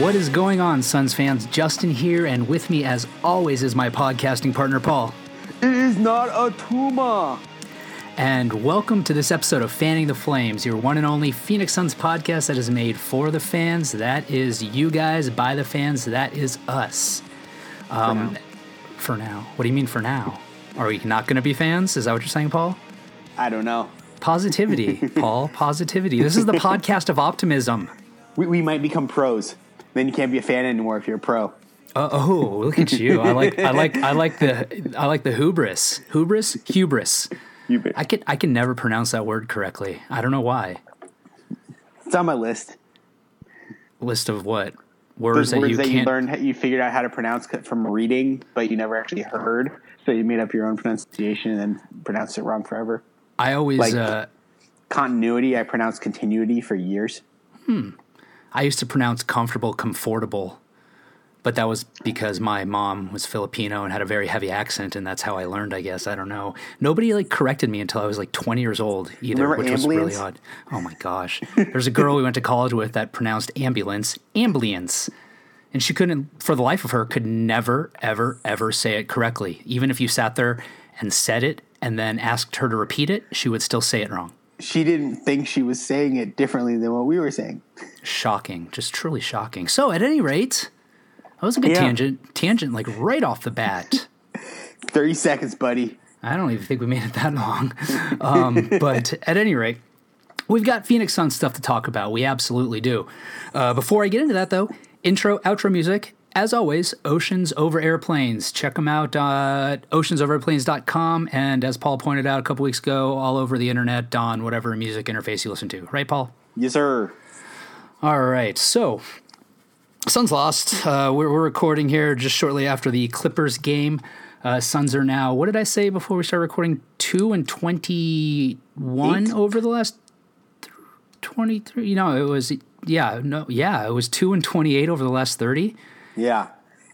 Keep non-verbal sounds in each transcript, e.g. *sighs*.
What is going on, Suns fans? Justin here, and with me, as always, is my podcasting partner, Paul. It is not a tumor. And welcome to this episode of Fanning the Flames, your one and only Phoenix Suns podcast that is made for the fans. That is you guys, by the fans. That is us. Um, for now. For now. What do you mean for now? Are we not going to be fans? Is that what you're saying, Paul? I don't know. Positivity, *laughs* Paul. Positivity. This is the *laughs* podcast of optimism. We, we might become pros. Then you can't be a fan anymore if you're a pro. Uh, oh, look at you! I like, I like, I like the, I like the hubris, hubris, hubris. Hubris. I can, I can never pronounce that word correctly. I don't know why. It's on my list. List of what words that words you that you learned, you figured out how to pronounce from reading, but you never actually heard. So you made up your own pronunciation and then pronounced it wrong forever. I always, like- uh, Continuity, I pronounced continuity for years. I used to pronounce comfortable, comfortable, but that was because my mom was Filipino and had a very heavy accent, and that's how I learned. I guess I don't know. Nobody like corrected me until I was like 20 years old, either, Remember which was really odd. Oh my gosh! There's a girl we went to college with that pronounced ambulance, ambulance, and she couldn't, for the life of her, could never, ever, ever say it correctly. Even if you sat there and said it and then asked her to repeat it, she would still say it wrong. She didn't think she was saying it differently than what we were saying. shocking, just truly shocking. So, at any rate, that was a good Yeah. tangent. Tangent, like right off the bat. *laughs* 30 seconds, buddy. I don't even think we made it that long. Um, *laughs* but at any rate, we've got Phoenix Suns stuff to talk about. We absolutely do. Uh, before I get into that, though, intro, outro music. As always, Oceans Over Airplanes. Check them out at oceansoverplanes.com. And as Paul pointed out a couple weeks ago, all over the internet on whatever music interface you listen to. Right, Paul? Yes, sir. All right, so Suns lost. Uh, we're, we're recording here just shortly after the Clippers game. Uh, Suns are now, what did I say before we started recording? Two and twenty-one Eight? over the last th- twenty-three. You know, it was yeah, no, yeah, it was two and twenty-eight over the last thirty. Yeah.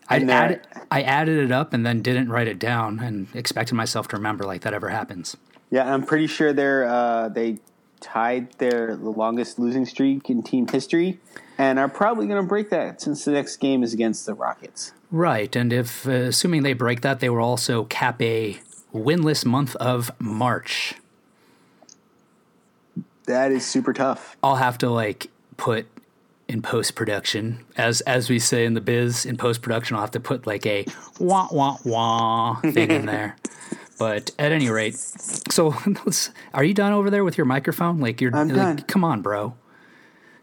I uh, added, I added it up and then didn't write it down and expected myself to remember like that ever happens. Yeah, I'm pretty sure they're uh, they tied their the longest losing streak in team history, and are probably going to break that since the next game is against the Rockets. Right, and if uh, assuming they break that, they will also cap a winless month of March. That is super tough. I'll have to like put in post production, as as we say in the biz, in post production, I'll have to put like a wah wah wah thing in there. *laughs* But at any rate, so *laughs* are you done over there with your microphone? Like you're, I'm like, done. Come on, bro.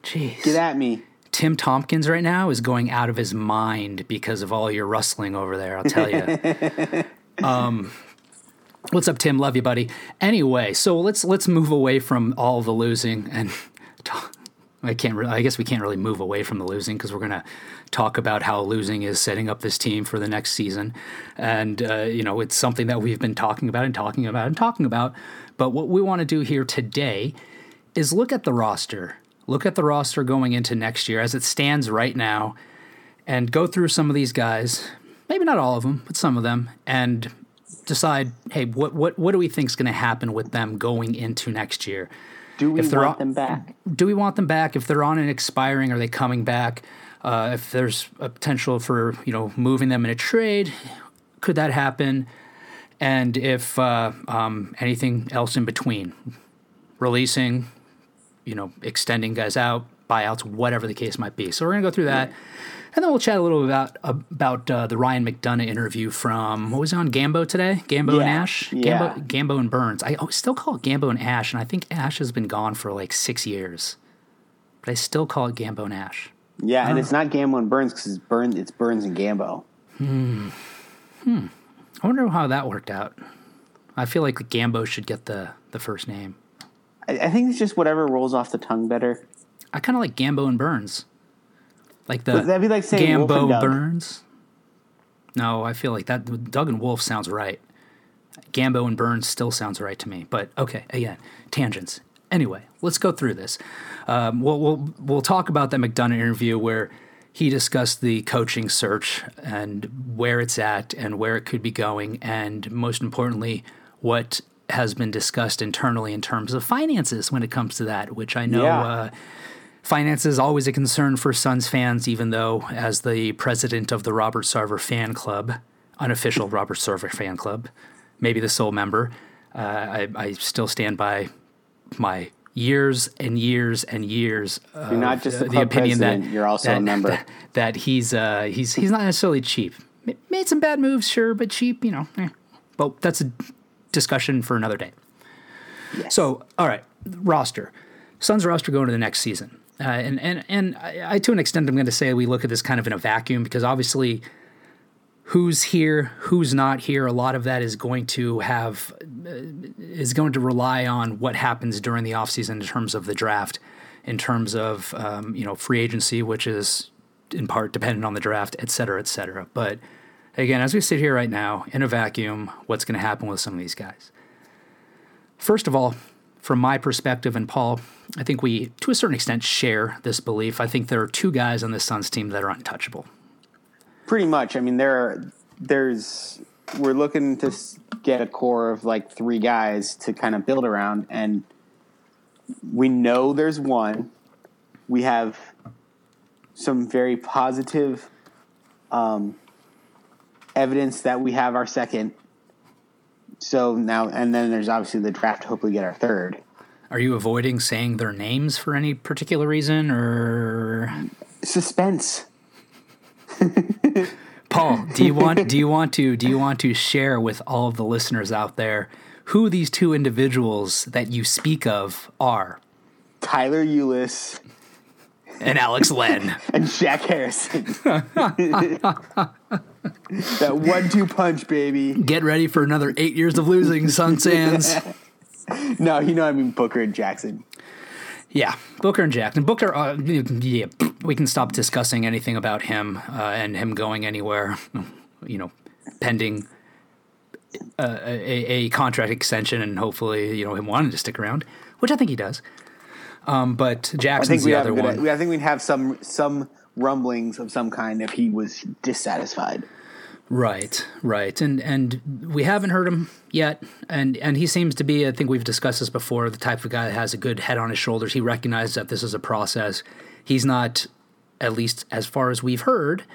Jeez. Get at me. Tim Tompkins right now is going out of his mind because of all your rustling over there. I'll tell you. *laughs* um, what's up, Tim? Love you, buddy. Anyway, so let's let's move away from all the losing and. Talk, I can't. Really, I guess we can't really move away from the losing because we're gonna talk about how losing is setting up this team for the next season, and uh, you know it's something that we've been talking about and talking about and talking about. But what we want to do here today is look at the roster. Look at the roster going into next year as it stands right now and go through some of these guys, maybe not all of them, but some of them, and decide, hey, what what what do we think is going to happen with them going into next year? Do we If they're want on- them back? Do we want them back? If they're on an expiring, are they coming back? Uh, if there's a potential for you know moving them in a trade, could that happen? And if uh, um, anything else in between, releasing, you know, extending guys out, buyouts, whatever the case might be. So we're gonna go through that, and then we'll chat a little bit about about uh, the Ryan McDonough interview from what was it on Gambo today? Gambo and Yeah, Ash, yeah. Gambo, Gambo and Burns. I still call it Gambo and Ash, and I think Ash has been gone for like six years, but I still call it Gambo and Ash. Yeah, and it's not Gambo and Burns because it's Burns. It's Burns and Gambo. Hmm. Hmm. I wonder how that worked out. I feel like Gambo should get the the first name. I, I think it's just whatever rolls off the tongue better. I kind of like Gambo and Burns, like the that'd be like saying Gambo Burns. No, I feel like that Doug and Wolf sounds right. Gambo and Burns still sounds right to me. But okay, again, tangents. Anyway, let's go through this. Um, we'll, we'll we'll talk about that McDonough interview where he discussed the coaching search and where it's at and where it could be going, and most importantly, what has been discussed internally in terms of finances when it comes to that. Which I know Yeah. uh, Finances always a concern for Suns fans, even though, as the president of the Robert Sarver fan club, unofficial *laughs* Robert Sarver fan club, maybe the sole member, uh, I, I still stand by my years and years and years. Of, You're not just the, club president, you're also that, a member. That, *laughs* that he's uh, he's he's not necessarily cheap. Made some bad moves, sure, but cheap, you know. Eh. Well, that's a discussion for another day. Yes. So, all right, roster, Suns roster going to the next season, uh, and and and I, I, to an extent, I'm going to say we look at this kind of in a vacuum because obviously, who's here, who's not here, a lot of that is going to have uh, is going to rely on what happens during the offseason in terms of the draft, in terms of um, you know free agency, which is in part dependent on the draft, et cetera, et cetera. But again, as we sit here right now in a vacuum, what's going to happen with some of these guys? First of all, from my perspective, and Paul, I think we, to a certain extent, share this belief. I think there are two guys on the Suns team that are untouchable. Pretty much. I mean, there are, there's we're looking to get a core of like three guys to kind of build around, and we know there's one. We have some very positive um, evidence that we have our second. So now, and then there's obviously the draft. to Hopefully, get our third. Are you avoiding saying their names for any particular reason, or suspense? *laughs* Paul, do you want do you want to do you want to share with all of the listeners out there who these two individuals that you speak of are? Tyler Ulis and Alex Len *laughs* and Shaq Harrison. *laughs* *laughs* that one-two punch, baby. Get ready for another eight years of losing, Sun *laughs* Sands. no, you know I mean Booker and Jackson. Yeah, Booker and Jackson. Booker, uh, yeah, we can stop discussing anything about him uh, and him going anywhere. You know, pending uh, a, a, contract extension and hopefully you know him wanting to stick around, which I think he does. Um, but Jackson's the other one. I think we'd have some some rumblings of some kind if he was dissatisfied. Right, right, and and we haven't heard him yet, and and he seems to be. I think we've discussed this before. The type of guy that has a good head on his shoulders. He recognizes that this is a process. He's not, at least as far as we've heard,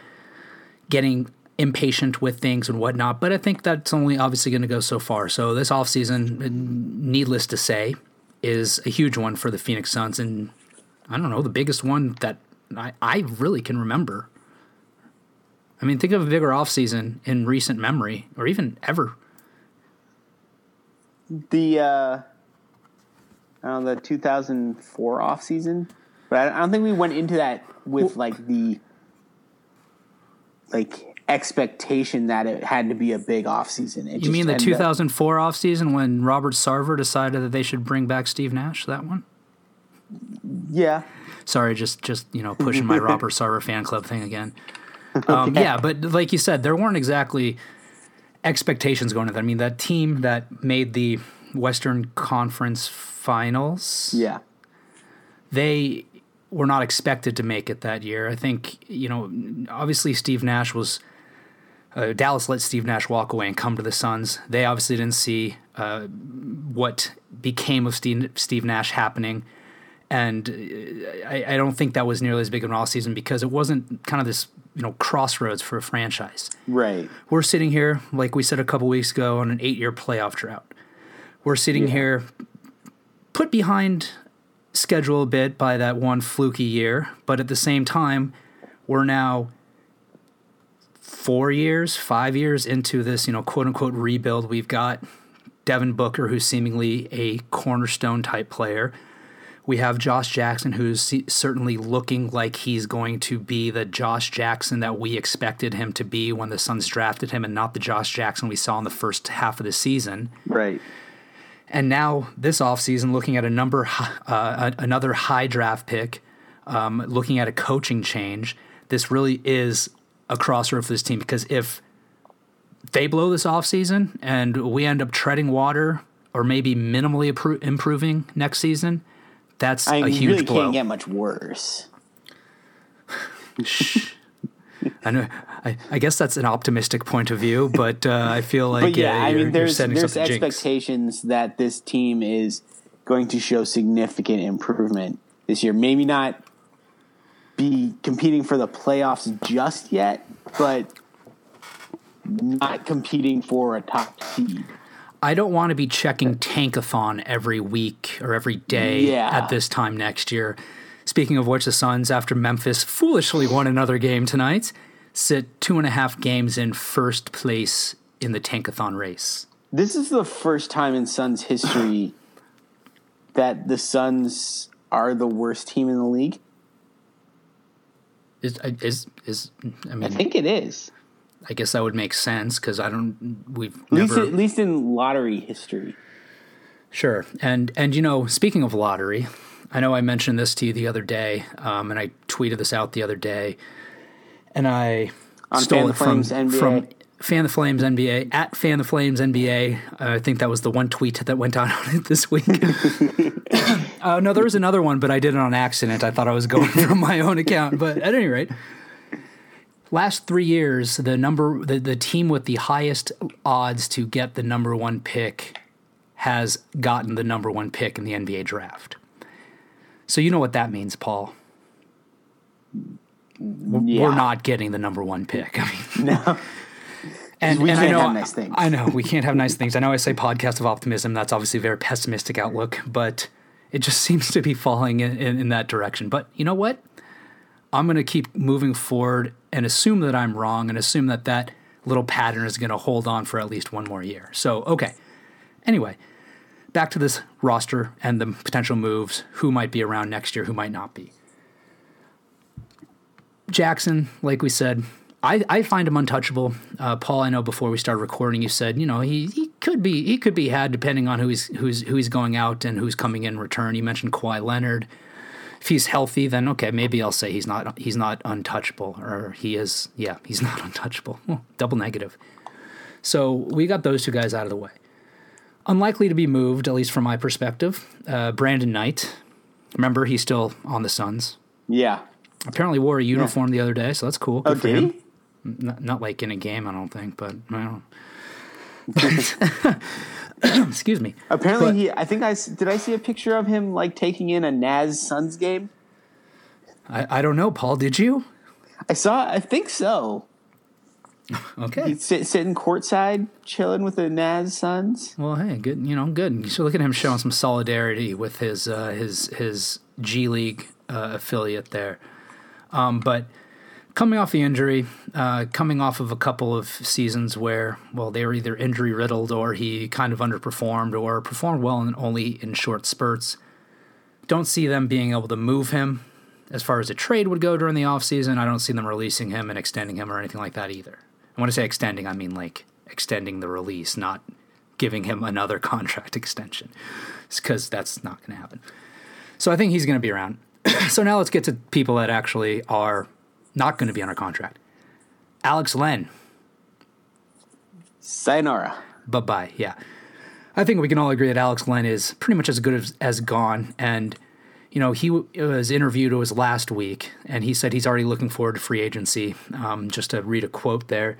getting impatient with things and whatnot. But I think that's only obviously going to go so far. So this offseason, needless to say, is a huge one for the Phoenix Suns, and I don't know the biggest one that I, I really can remember. I mean, think of a bigger offseason in recent memory or even ever. The uh, I don't know the 2004 offseason, but I don't think we went into that with like the like expectation that it had to be a big offseason. It you mean the 2004 up... offseason when Robert Sarver decided that they should bring back Steve Nash? That one? Yeah. Sorry, just just you know pushing my *laughs* Robert Sarver fan club thing again. *laughs* Um, yeah, but like you said, there weren't exactly expectations going into that. I mean, that team that made the Western Conference Finals. Yeah. They were not expected to make it that year. I think, you know, obviously Steve Nash was. Uh, Dallas let Steve Nash walk away and come to the Suns. They obviously didn't see uh, what became of Steve, Steve Nash happening. And uh, I, I, don't think that was nearly as big an off season because it wasn't kind of this you know crossroads for a franchise. Right. We're sitting here, like we said a couple weeks ago, on an eight-year playoff drought. We're sitting yeah. here, put behind schedule a bit by that one fluky year, but at the same time, we're now four years, five years into this, you know, quote unquote rebuild. We've got Devin Booker, who's seemingly a cornerstone type player. We have Josh Jackson, who's certainly looking like he's going to be the Josh Jackson that we expected him to be when the Suns drafted him, and not the Josh Jackson we saw in the first half of the season. Right. And now this offseason, looking at a number, uh, another high draft pick, um, looking at a coaching change, this really is a crossroad for this team because if they blow this offseason and we end up treading water or maybe minimally appro- improving next season, that's I a huge really blow. can't get much worse. Shh. *laughs* I know. I, I, guess that's an optimistic point of view, but uh, I feel like but yeah, uh, I mean, there's there's expectations jinx. that this team is going to show significant improvement this year. Maybe not be competing for the playoffs just yet, but not competing for a top seed. I don't want to be checking Tankathon every week or every day Yeah. at this time next year. Speaking of which, the Suns, after Memphis foolishly won another game tonight, sit two and a half games in first place in the Tankathon race. This is the first time in Suns history *laughs* that the Suns are the worst team in the league. Is is is? I mean, I think it is. I guess that would make sense because I don't. We've At least, never at least in lottery history. Sure, and and you know, speaking of lottery, I know I mentioned this to you the other day, um, and I tweeted this out the other day, and I On stole it the from Flames NBA. from Fan the Flames NBA at Fan the Flames NBA. I think that was the one tweet that went out on it *laughs* this week. *laughs* uh, no, there was another one, but I did it on accident. I thought I was going *laughs* from my own account, but at any rate. Last three years, the number the, the team with the highest odds to get the number one pick has gotten the number one pick in the NBA draft. So you know what that means, Paul. We're Yeah. we're not getting the number one pick. *laughs* I mean, No. and, we and I can't know, have nice things. I know we can't have nice things. I know I say podcast of optimism. That's obviously a very pessimistic outlook, but it just *laughs* seems to be falling in, in, in that direction. But you know what? I'm going to keep moving forward and assume that I'm wrong and assume that that little pattern is going to hold on for at least one more year. So, okay. Anyway, back to this roster and the potential moves. Who might be around next year? Who might not be? Jackson, like we said, I, I find him untouchable. Uh, Paul, I know before we started recording, you said you know he, he could be he could be had depending on who he's who's who he's going out and who's coming in return. You mentioned Kawhi Leonard. If he's healthy, then okay, maybe I'll say he's not he's not untouchable, or he is yeah he's *laughs* not untouchable. Double negative. So we got those two guys out of the way. Unlikely to be moved, at least from my perspective. Uh, Brandon Knight, remember he's still on the Suns. Yeah. Apparently wore a uniform the other day, so that's cool. Oh, Good for did him. he? Not, not like in a game, I don't think, but I don't. *laughs* Excuse me. Apparently, But- he. I think I did. I see a picture of him like taking in a Naz Suns game. I, I don't know, Paul. Did you? I saw. I think so. *laughs* Okay. He's sit, sitting courtside, chilling with the Naz Suns. Well, hey, good. You know, good. So look at him showing some solidarity with his uh, his his G League uh, affiliate there. Um, but coming off the injury, uh, coming off of a couple of seasons where, well, they were either injury riddled or he kind of underperformed or performed well and only in short spurts. Don't see them being able to move him as far as a trade would go during the offseason. I don't see them releasing him and extending him or anything like that either. And when I say extending, I mean like extending the release, not giving him another *laughs* contract extension, because that's not going to happen. So I think he's going to be around. *clears throat* so now let's get to people that actually are not going to be under contract. Alex Len, Sayonara. bye bye. Yeah. I think we can all agree that Alex Len is pretty much as good as, as gone. And, you know, he w- was interviewed, it was last week, and he said he's already looking forward to free agency. Um, just to read a quote there.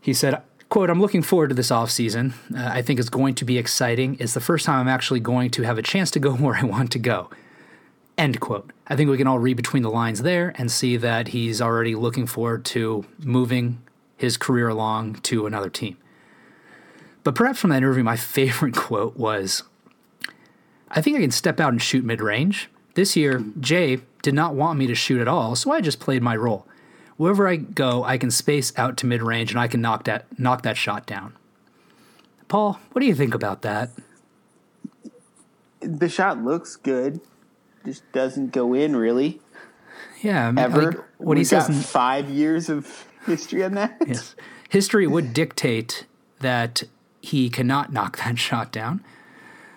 He said, quote, I'm looking forward to this offseason. Uh, I think it's going to be exciting. It's the first time I'm actually going to have a chance to go *laughs* where I want to go. End quote. I think we can all read between the lines there and see that he's already looking forward to moving his career along to another team. But perhaps from that interview, my *laughs* favorite quote was I think I can step out and shoot mid range. This year, Jay did not want me to shoot at all, so I just played my role. Wherever I go, I can space out to mid range and I can knock that knock that shot down. Paul, what do you think about that? The shot looks good, just doesn't go in really Yeah, I mean, ever. like, what he We've says in- five years of history on that. Yes. History would dictate that he cannot knock that *laughs* shot down.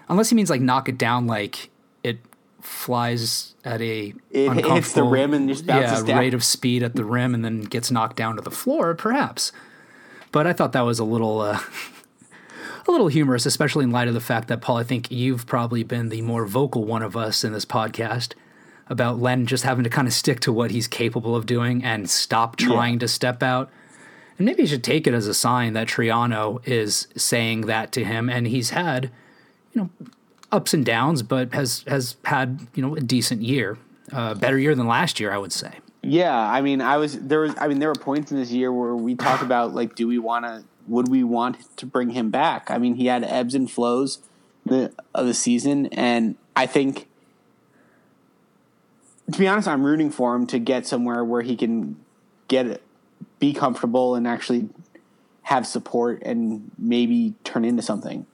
Unless he means like knock it down like it flies at a It hits the rim and just bounces yeah, down. rate of speed at the rim and then gets knocked down to the floor, perhaps. But I thought that was a little uh, *laughs* a little humorous, especially in light of the fact that Paul, I think you've probably been the more vocal one of us in this podcast about Len just having to kind of stick to what he's capable of doing and stop trying to step out. And maybe you should take it as a sign that Triano is saying that to him, and he's had, you know, ups and downs, but has has had you know a decent year uh, better year than last year, I would say. Yeah, I mean, I was there was I mean there were points in this year where we talked about like, do we want to would we want to bring him back? I mean, he had ebbs and flows the of the season, and I think to be honest, I'm rooting for him to get somewhere where he can get be comfortable, and actually have support, and maybe turn into something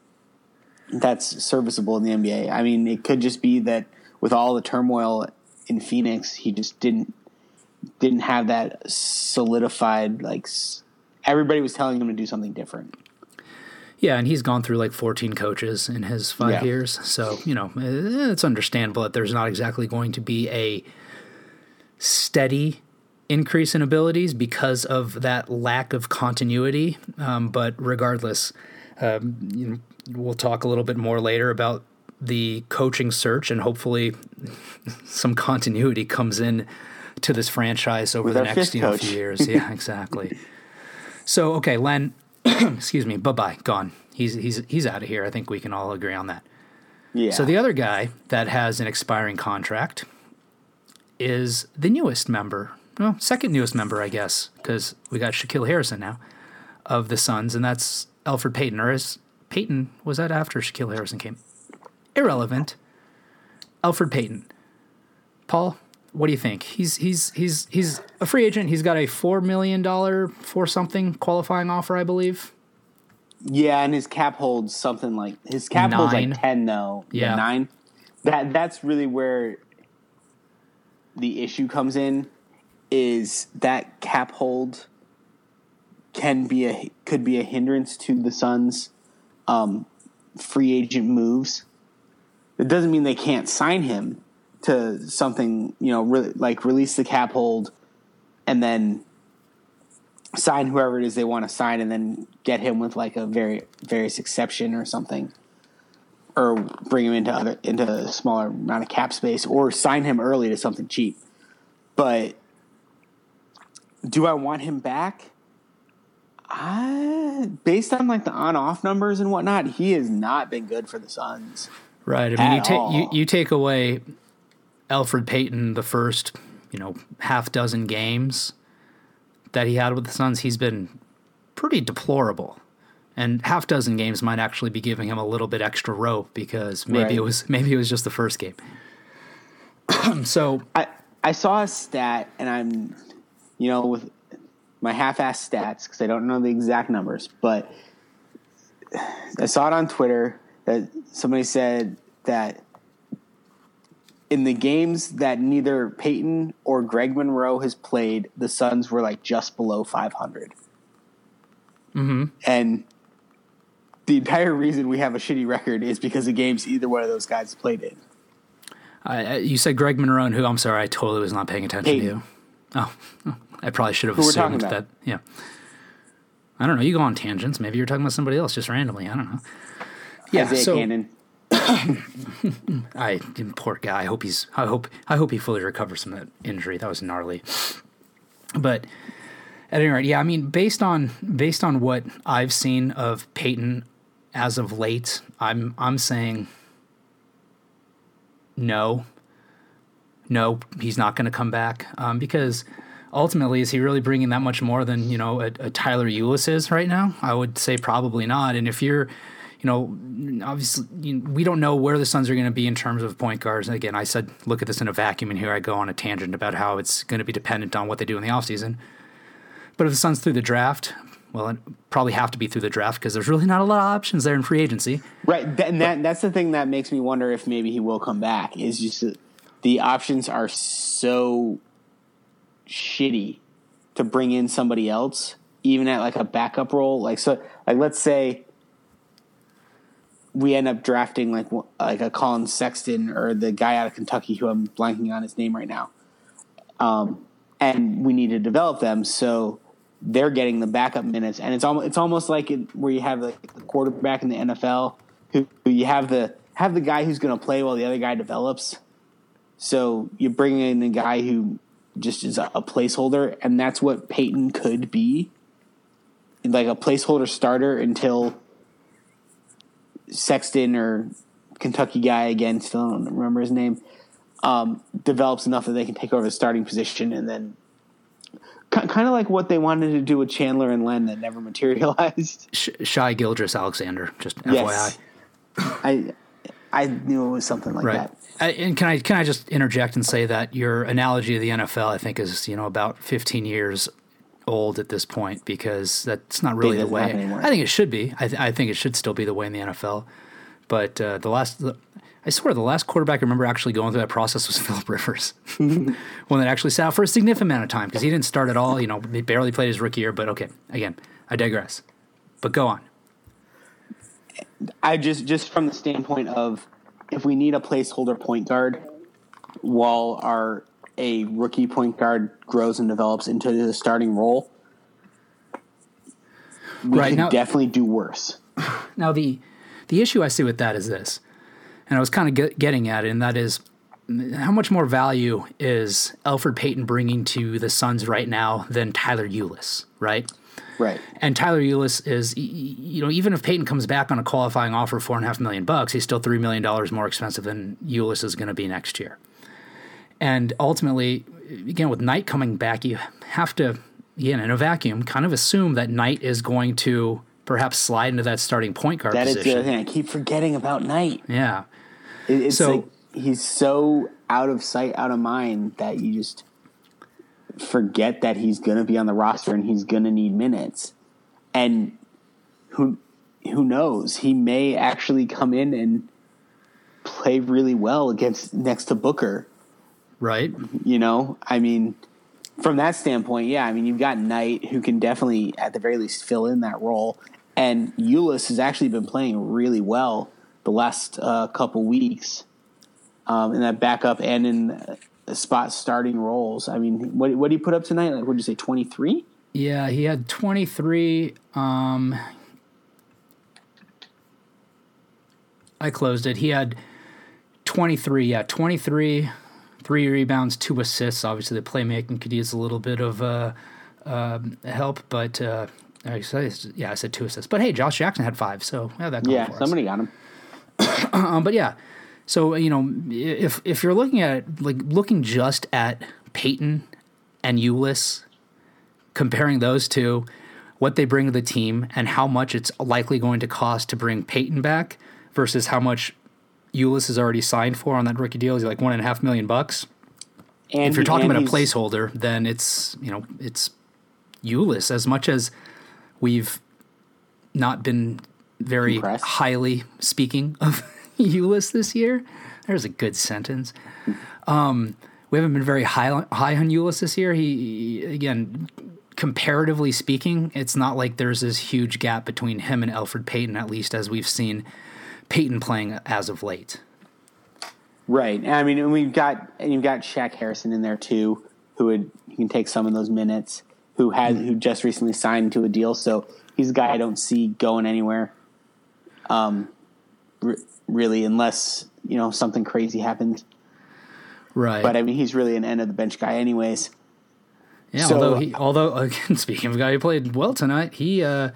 that's serviceable in the NBA. I mean, it could just be that with all the turmoil in Phoenix, he just didn't didn't have that solidified like everybody was telling him to do something different. Yeah, and he's gone through like 14 coaches in his five Yeah. years. So, you know, eh, it's understandable that there's not exactly going to be a steady increase in abilities because of that lack of continuity. Um, but regardless, um, you know, we'll talk a little bit more later about the coaching search and hopefully *laughs* some continuity comes in to this franchise over With the next you know, few years. Yeah, *laughs* exactly. So okay, Len, *clears throat* excuse me, bye bye, gone. He's he's he's out of here. I think we can all agree on that. Yeah. So the other guy that has an expiring contract is the newest member, well, second newest member, I guess, because we got Shaquille Harrison now of the Suns, and that's Elfrid Payton. Or is Payton was that after Shaquille Harrison came? Irrelevant. Elfrid Payton. Paul, what do you think? He's he's he's he's a free agent. He's got a four million dollar for something qualifying offer, I believe. Yeah, and his cap holds something like his cap holds like ten though. Yeah. nine. That that's really where the issue comes in. Is that cap hold can be a could be a hindrance to the Suns' um, free agent moves. It doesn't mean they can't sign him to something you know really like release the cap hold and then sign whoever it is they want to sign and then get him with like a very various exception or something. Or bring him into other into a smaller amount of cap space or sign him early to something cheap. But do i want him back? I, based on like the on off numbers and whatnot he has not been good for the suns Right. I mean, you take you, you take away Elfrid Payton the first, you know, half dozen games that he had with the Suns, he's been pretty deplorable. And half dozen games might actually be giving him a little bit extra rope because maybe Right. it was maybe it was just the first game. *clears throat* so I I saw a stat, and I'm, you know, with my half-ass stats because I don't know the exact numbers, but I saw it on Twitter that somebody said that in the games that neither Payton or Greg Monroe has played, the Suns were like just below 500. Mm-hmm. And the entire reason we have a shitty record is because of games either one of those guys played in. I, I- you said Greg Monroe, and who? I'm sorry, I totally was not paying attention Payton. to you. Oh, *laughs* I probably should have Who assumed that. Yeah. I don't know. You go on tangents. Maybe you're talking about somebody else just randomly. I don't know. Yeah. Isaiah so, Canaan. *laughs* I poor guy. I hope he's. I hope. I hope he fully recovers from that injury. That was gnarly. But at any rate, yeah. I mean, based on based on what I've seen of Payton as of late, I'm I'm saying no. No, he's not going to come back um, because ultimately, is he really bringing that much more than you know a, a Tyler is right now? I would say probably not. And if you're you know, obviously you we don't know where the Suns are going to be in terms of point guards. And again, I said look at this in a vacuum, and here I go on a tangent about how it's going to be dependent on what they do in the offseason. But if the Suns through the draft, well, it probably have to be through the draft because there's really not a lot of options there in free agency. Right, and that that's the thing that makes me wonder if maybe he will come back. Is just the options are so shitty to bring in somebody else, even at like a backup role. Like so, like let's say we end up drafting like like a Collin Sexton or the guy out of Kentucky who I'm blanking on his name right now, um, and we need to develop them so they're getting the backup minutes, and it's almost it's almost like it, where you have like the quarterback in the NFL who, who you have the have the guy who's going to play while the other guy develops. So you bring in the guy who just is a, a placeholder, and that's what Payton could be, like a placeholder starter until Sexton or Kentucky guy again. Still don't remember his name. um, develops enough that they can take over the starting position, and then kind of like what they wanted to do with Chandler and Len that never *laughs* materialized. Sh- Shai Gilgeous Alexander, just yes. FYI. I I knew it was something like right. that. I, and can I can I just interject and say that your analogy of the NFL I think is you know about 15 years old at this point because that's not really the way. I think it should be. I, th- I, think it should still be the way in the NFL. But uh, the last, the, I swear, the last quarterback I remember actually going through that process was *laughs* Philip Rivers, *laughs* one that actually sat out for a significant amount of time because he didn't start at all. You know, he barely played his rookie year. But okay, again, I digress. But go on. I just just from the standpoint of if we need a placeholder point guard while our a rookie point guard grows and develops into the starting role, we right, now, definitely do worse. *sighs* Now the the issue I see with that is this, and I was kind of get, getting at it, and that is how much more value is Elfrid Payton bringing to the Suns right now than Tyler Ulis, right? Right. And Tyler Ulis is, you know, even if Payton comes back on a qualifying offer, four and a half million bucks, he's still three million dollars more expensive than Ulis is going to be next year. And ultimately, again, with Knight coming back, you have to, again, in a vacuum, kind of assume that Knight is going to perhaps slide into that starting point guard that position. That is the other thing. I keep forgetting about Knight. Yeah. It, it's so, like he's so out of sight, out of mind that you just forget that he's going to be on the roster and he's going to need minutes. And who who knows? He may actually come in and play really well against next to Booker. Right. You know, I mean, from that standpoint, yeah, I mean, you've got Knight who can definitely, at the very least, fill in that role. And Ulis has actually been playing really well the last uh, couple weeks um, in that backup and in spot starting roles. I mean, what what did he put up tonight? Like, what did you say, twenty three? Yeah, he had twenty three. Um, I closed it. He had twenty three. Yeah, twenty three three rebounds, two assists. Obviously, the playmaking could use a little bit of uh, uh, help, but uh, I said, yeah, I said two assists. But hey, Josh Jackson had five, so yeah, that yeah, somebody got him. um, *clears throat* but yeah, so you know, if if you're looking at like looking just at Payton and Ulis, comparing those two, what they bring to the team, and how much it's likely going to cost to bring Payton back versus how much Ulis is already signed for on that rookie deal is like one and a half million bucks. And if you're talking about a placeholder, then it's you know it's Ulis as much as we've not been very Impressed. highly speaking of *laughs* Ulis this year. There's a good sentence. Um, we haven't been very high high on Ulis this year. He again, comparatively speaking, it's not like there's this huge gap between him and Elfrid Payton, at least as we've seen Payton playing as of late. Right. I mean, we've got and you've got Shaq Harrison in there too, who would he can take some of those minutes. Who has mm-hmm. who just recently signed to a deal, so he's a guy I don't see going anywhere. Um, r- really, unless you know something crazy happens. Right. But I mean, he's really an end of the bench guy, anyways. Yeah. So, although he, although *laughs* again, speaking of a guy who played well tonight, he uh,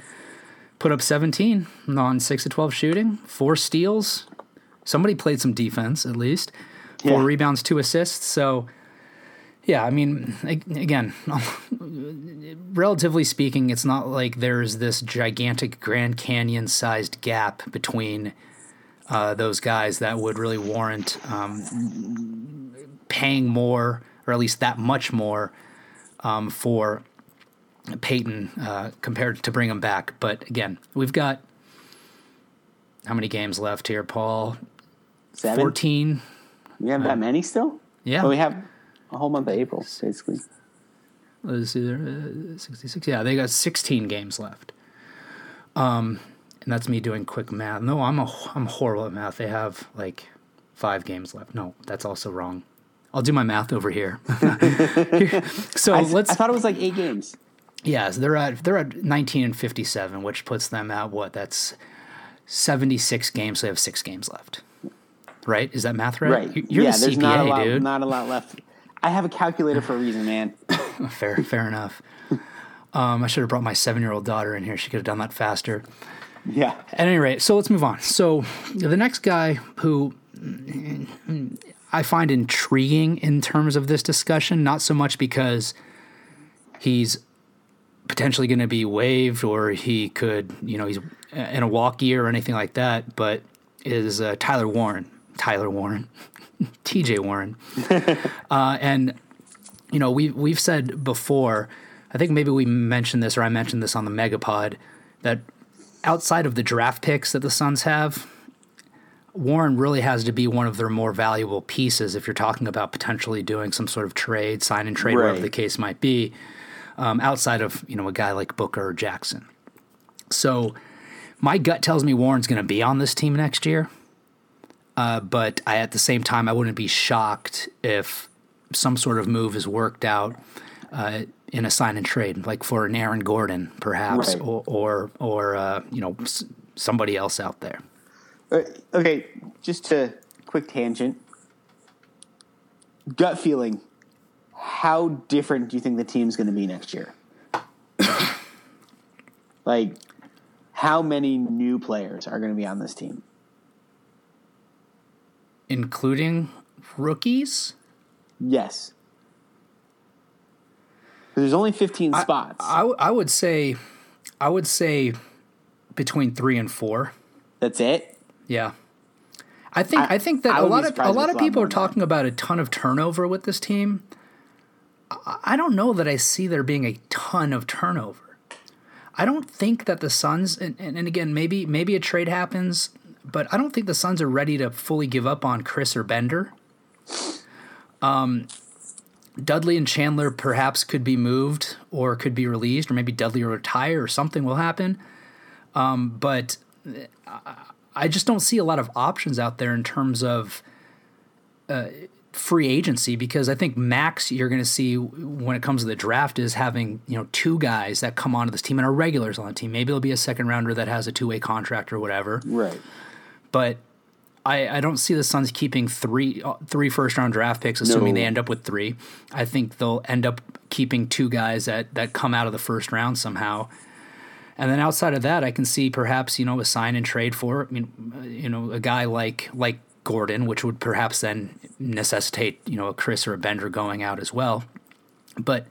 put up 17 on 6 to 12 shooting, four steals. Somebody played some defense at least. Four yeah. rebounds, two assists. So, yeah, I mean, again, *laughs* relatively speaking, it's not like there's this gigantic Grand Canyon sized gap between uh, those guys that would really warrant um, paying more, or at least that much more, um, for Payton uh, compared to bring him back. But again, we've got how many games left here, Paul? Seven? 14. We have uh, that many still? Yeah. Well, we have a whole month of April, basically. Was either uh, 66? Yeah, they got 16 games left. Um, and that's me doing quick math. No, I'm a I'm horrible at math. They have like five games left. No, that's also wrong. I'll do my math over here. *laughs* *laughs* so I, let's. I thought it was like eight games. Yes, they're at they're at 19 and 57, which puts them at what? That's 76 games. So they have six games left. Right? Is that math right? Right. You're yeah, the there's CPA, not a lot, dude. Not a lot left. I have a calculator for a reason, man. *laughs* fair, fair enough. Um, I should have brought my seven year old daughter in here. She could have done that faster. Yeah. At any rate, so let's move on. So the next guy who I find intriguing in terms of this discussion, not so much because he's potentially going to be waived or he could, you know, he's in a walk year or anything like that, but is uh, Tyler Warren, Tyler Warren, *laughs* TJ Warren. *laughs* uh, and, you know, we've, we've said before, I think maybe we mentioned this or I mentioned this on the Megapod, that outside of the draft picks that the Suns have, Warren really has to be one of their more valuable pieces if you're talking about potentially doing some sort of trade, sign and trade, right. whatever the case might be, um, outside of you know a guy like Booker or Jackson. So my gut tells me Warren's going to be on this team next year, uh, but I, at the same time I wouldn't be shocked if some sort of move is worked out. Uh, in a sign and trade, like for an Aaron Gordon, perhaps, right. or or, or uh, you know somebody else out there. Uh, okay, just a quick tangent. Gut feeling. How different do you think the team's going to be next year? *coughs* like, how many new players are going to be on this team? Including rookies? Yes. There's only 15 spots. I, I, I would say, I would say between three and four. That's it. Yeah. I think I, I think that I a lot of a lot of people are talking about a ton of turnover with this team. I don't know that I see there being a ton of turnover. I don't think that the Suns and, and, again maybe maybe a trade happens, but I don't think the Suns are ready to fully give up on Chriss or Bender. Um, Dudley and Chandler perhaps could be moved or could be released, or maybe Dudley will retire or something will happen. Um, but I just don't see a lot of options out there in terms of uh, free agency because I think max you're going to see when it comes to the draft is having you know two guys that come onto this team and are regulars on the team. Maybe there'll be a second rounder that has a two way contract or whatever. Right. But I, I don't see the Suns keeping three uh, three first round draft picks, assuming no. they end up with three. I think they'll end up keeping two guys that that come out of the first round somehow and then outside of that, I can see perhaps you know a sign and trade for I mean you know a guy like like Gordon, which would perhaps then necessitate you know a Chriss or a Bender going out as well. But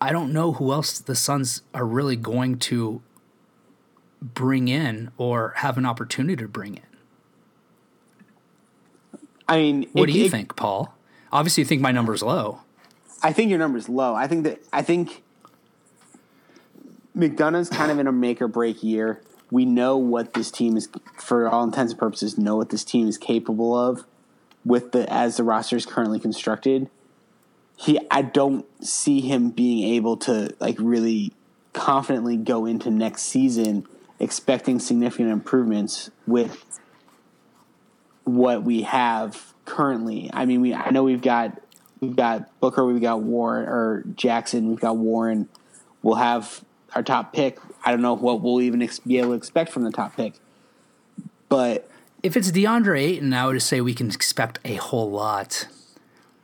I don't know who else the Suns are really going to bring in or have an opportunity to bring in. I mean, what it, do you it, think, Paul? Obviously, you think my number's low. I think your number's low. I think that I think McDonough's kind of in a make or break year. We know what this team is, for all intents and purposes, know what this team is capable of with the as the roster is currently constructed. He, I don't see him being able to like really confidently go into next season expecting significant improvements with what we have currently. I mean, we I know we've got we've got Booker, we've got Warren or Jackson, we've got Warren. We'll have our top pick. I don't know what we'll even ex- be able to expect from the top pick. But if it's DeAndre Ayton, I would say we can expect a whole lot.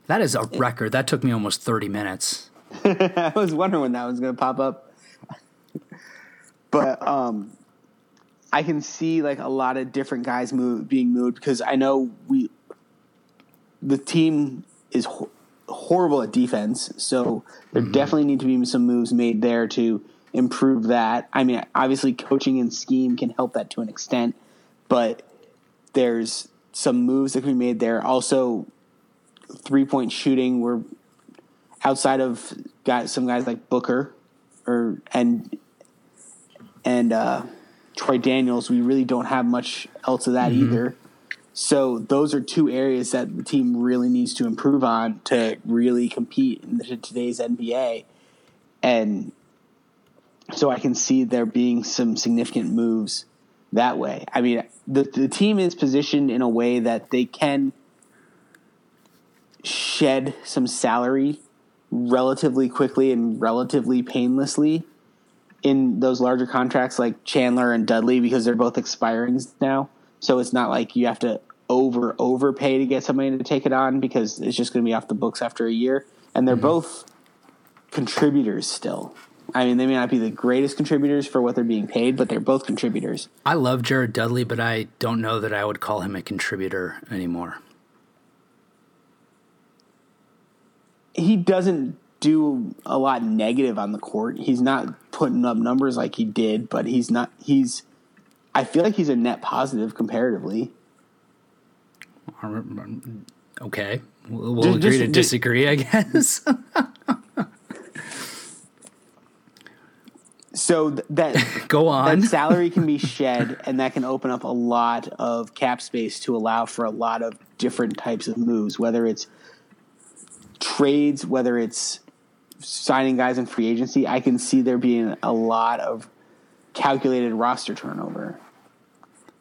That is a record. That took me almost 30 minutes. *laughs* I was wondering when that was going to pop up. but um, I can see like a lot of different guys move, being moved because I know we the team is ho- horrible at defense, so there mm-hmm. definitely need to be some moves made there to improve that. I mean, obviously, coaching and scheme can help that to an extent, but there's some moves that can be made there. Also, three point shooting. We're outside of guys, some guys like Booker or and and uh, Troy Daniels. We really don't have much else of that mm-hmm. either. So those are two areas that the team really needs to improve on to really compete in the, today's NBA. And so I can see there being some significant moves that way. I mean, the the team is positioned in a way that they can shed some salary relatively quickly and relatively painlessly in those larger contracts like Chandler and Dudley because they're both expiring now. So it's not like you have to over overpay to get somebody to take it on because it's just going to be off the books after a year and they're mm-hmm. both contributors still. I mean, they may not be the greatest contributors for what they're being paid, but they're both contributors. I love Jared Dudley, but I don't know that I would call him a contributor anymore. he doesn't do a lot negative on the court. He's not putting up numbers like he did, but he's not. He's. I feel like he's a net positive comparatively. Okay, we'll, we'll Just- agree just- to just- disagree, I guess. *laughs* So th- that *laughs* Go on. that salary can be shed, and that can open up a lot of cap space to allow for a lot of different types of moves, whether it's trades, whether it's signing guys in free agency. I can see there being a lot of calculated roster turnover.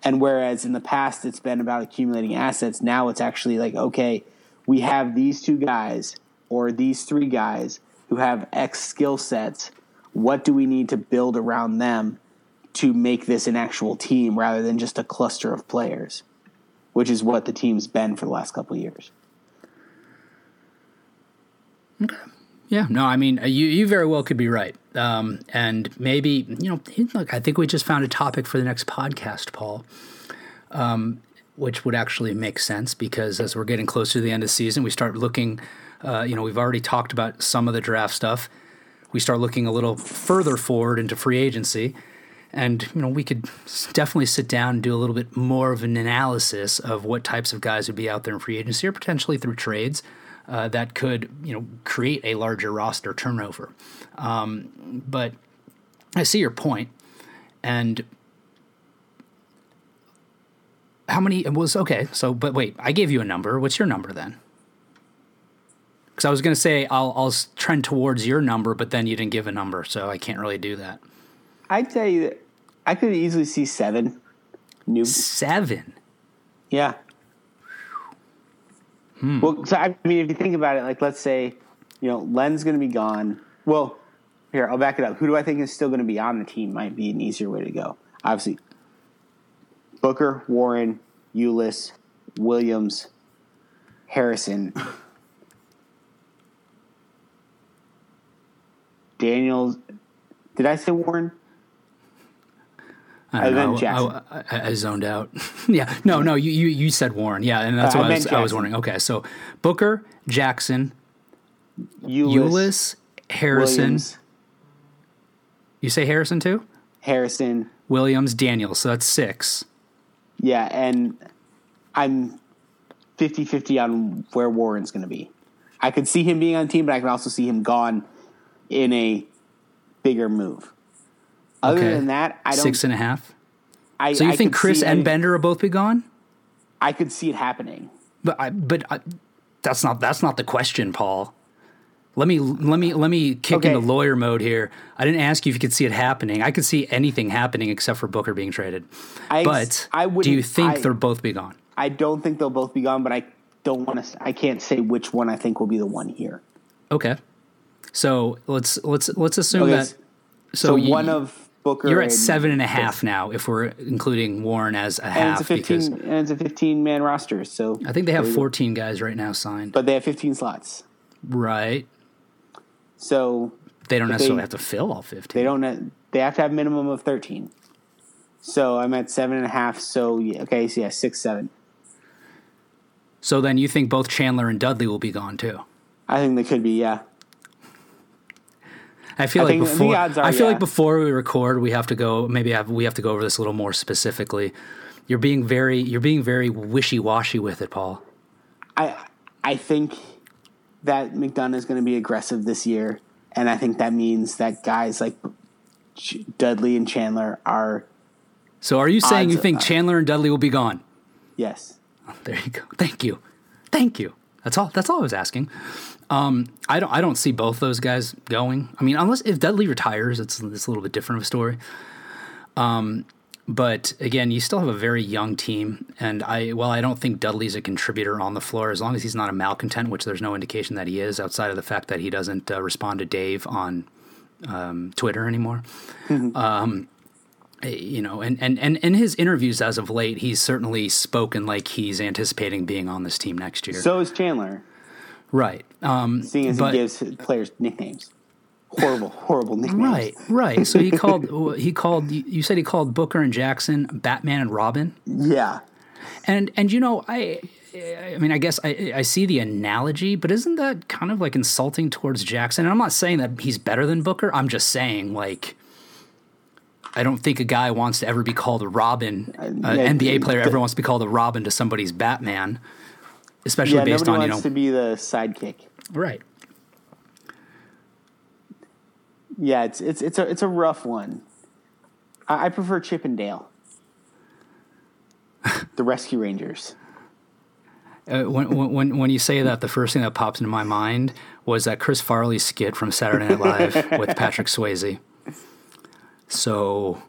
And whereas in the past it's been about accumulating assets, now it's actually like, okay, we have these two guys or these three guys who have X skill sets. What do we need to build around them to make this an actual team rather than just a cluster of players, which is what the team's been for the last couple years. Yeah, no, I mean, uh, you you very well could be right, um, and maybe you know, look, I think we just found a topic for the next podcast, Paul, um, which would actually make sense because as we're getting closer to the end of the season, we start looking. Uh, you know, we've already talked about some of the draft stuff. We start looking a little further forward into free agency, and you know, we could definitely sit down and do a little bit more of an analysis of what types of guys would be out there in free agency or potentially through trades uh, that could you know create a larger roster turnover. Um, but I see your point, and how many it was okay? So, but wait, I gave you a number. What's your number then? Because I was going to say I'll I'll trend towards your number, but then you didn't give a number, so I can't really do that. I'd say that I could easily see seven new Seven. Yeah. Hmm. Well, so I mean, if you think about it, like let's say, you know, Len's going to be gone. Well, here I'll back it up. Who do I think is still going to be on the team? Might be an easier way to go. Obviously, Booker, Warren, Ulis, Williams, Harrison, Daniels. Did I say Warren? I, know. I, I, I zoned out. *laughs* yeah, no, no. You, you you said Warren. Yeah, and that's Uh, what I, was, I was wondering. Okay, so Booker, Jackson, Ulis, Ulis, Harrison. Williams, You say Harrison too? Harrison. Williams, Daniels. So that's six. Yeah, and I'm 50 50 on where Warren's going to be. I could see him being on the team, but I can also see him gone in a bigger move. Other Okay. than that, I don't. Six and a half. I, So you I think Chriss and Bender will both be gone? I could see it happening. But I, but I, that's not that's not the question, Paul. Let me let me let me kick Okay. into lawyer mode here. I didn't ask you if you could see it happening. I could see anything happening except for Booker being traded. I, But I do you think I, they'll both be gone? I don't think they'll both be gone, but I don't want to. I can't say which one I think will be the one here. Okay. So let's let's let's assume Okay, that. So, So, you, one of Booker. you're at and- seven and a half now, if we're including Warren as a and half. it's a 15 because and it's a 15 man roster. So I think they have there you go. 14 guys right now signed. but they have 15 slots. right. So They don't necessarily they- have to fill all 15. They don't. They have to have minimum of thirteen. So I'm at seven and a half. So yeah, okay, so yeah, six, seven. So then you think both Chandler and Dudley will be gone too? I think they could be. Yeah, I feel I like before are, I feel yeah. like before we record, we have to go. Maybe have, we have to go over this a little more specifically. You're being very you're being very wishy washy with it, Paul. I I think that McDonough is going to be aggressive this year, and I think that means that guys like Dudley and Chandler are So are you saying you think Chandler and Dudley will be gone? yes. *laughs* There you go. Thank you. Thank you. That's all. That's all I was asking. Um, I don't. I don't see both those guys going. I mean, unless if Dudley retires, it's it's a little bit different of a story. Um, but again, you still have a very young team, and I well, I don't think Dudley's a contributor on the floor as long as he's not a malcontent, which there's no indication that he is, outside of the fact that he doesn't uh, respond to Dave on um, Twitter anymore. um, you know, and, and, and in his interviews as of late, he's certainly spoken like he's anticipating being on this team next year. So is Chandler, right. Um, seeing as But- he gives players nicknames. Horrible, horrible nicknames. right, right. So he called, he called, you said he called Booker and Jackson Batman and Robin. Yeah. And, and you know, I, I mean, I guess I, I see the analogy, but isn't that kind of like insulting towards Jackson? And I'm not saying that he's better than Booker. I'm just saying, like, I don't think a guy wants to ever be called a Robin. An uh, yeah, NBA player ever wants to be called a Robin to somebody's Batman, especially yeah, based on you know to be the sidekick. Right. Yeah, it's it's it's a it's a rough one. I, I prefer Chip and Dale, *laughs* the Rescue Rangers. Uh, when, when when you say that, the first thing that pops into my mind was that Chris Farley skit from Saturday Night Live *laughs* with Patrick Swayze. So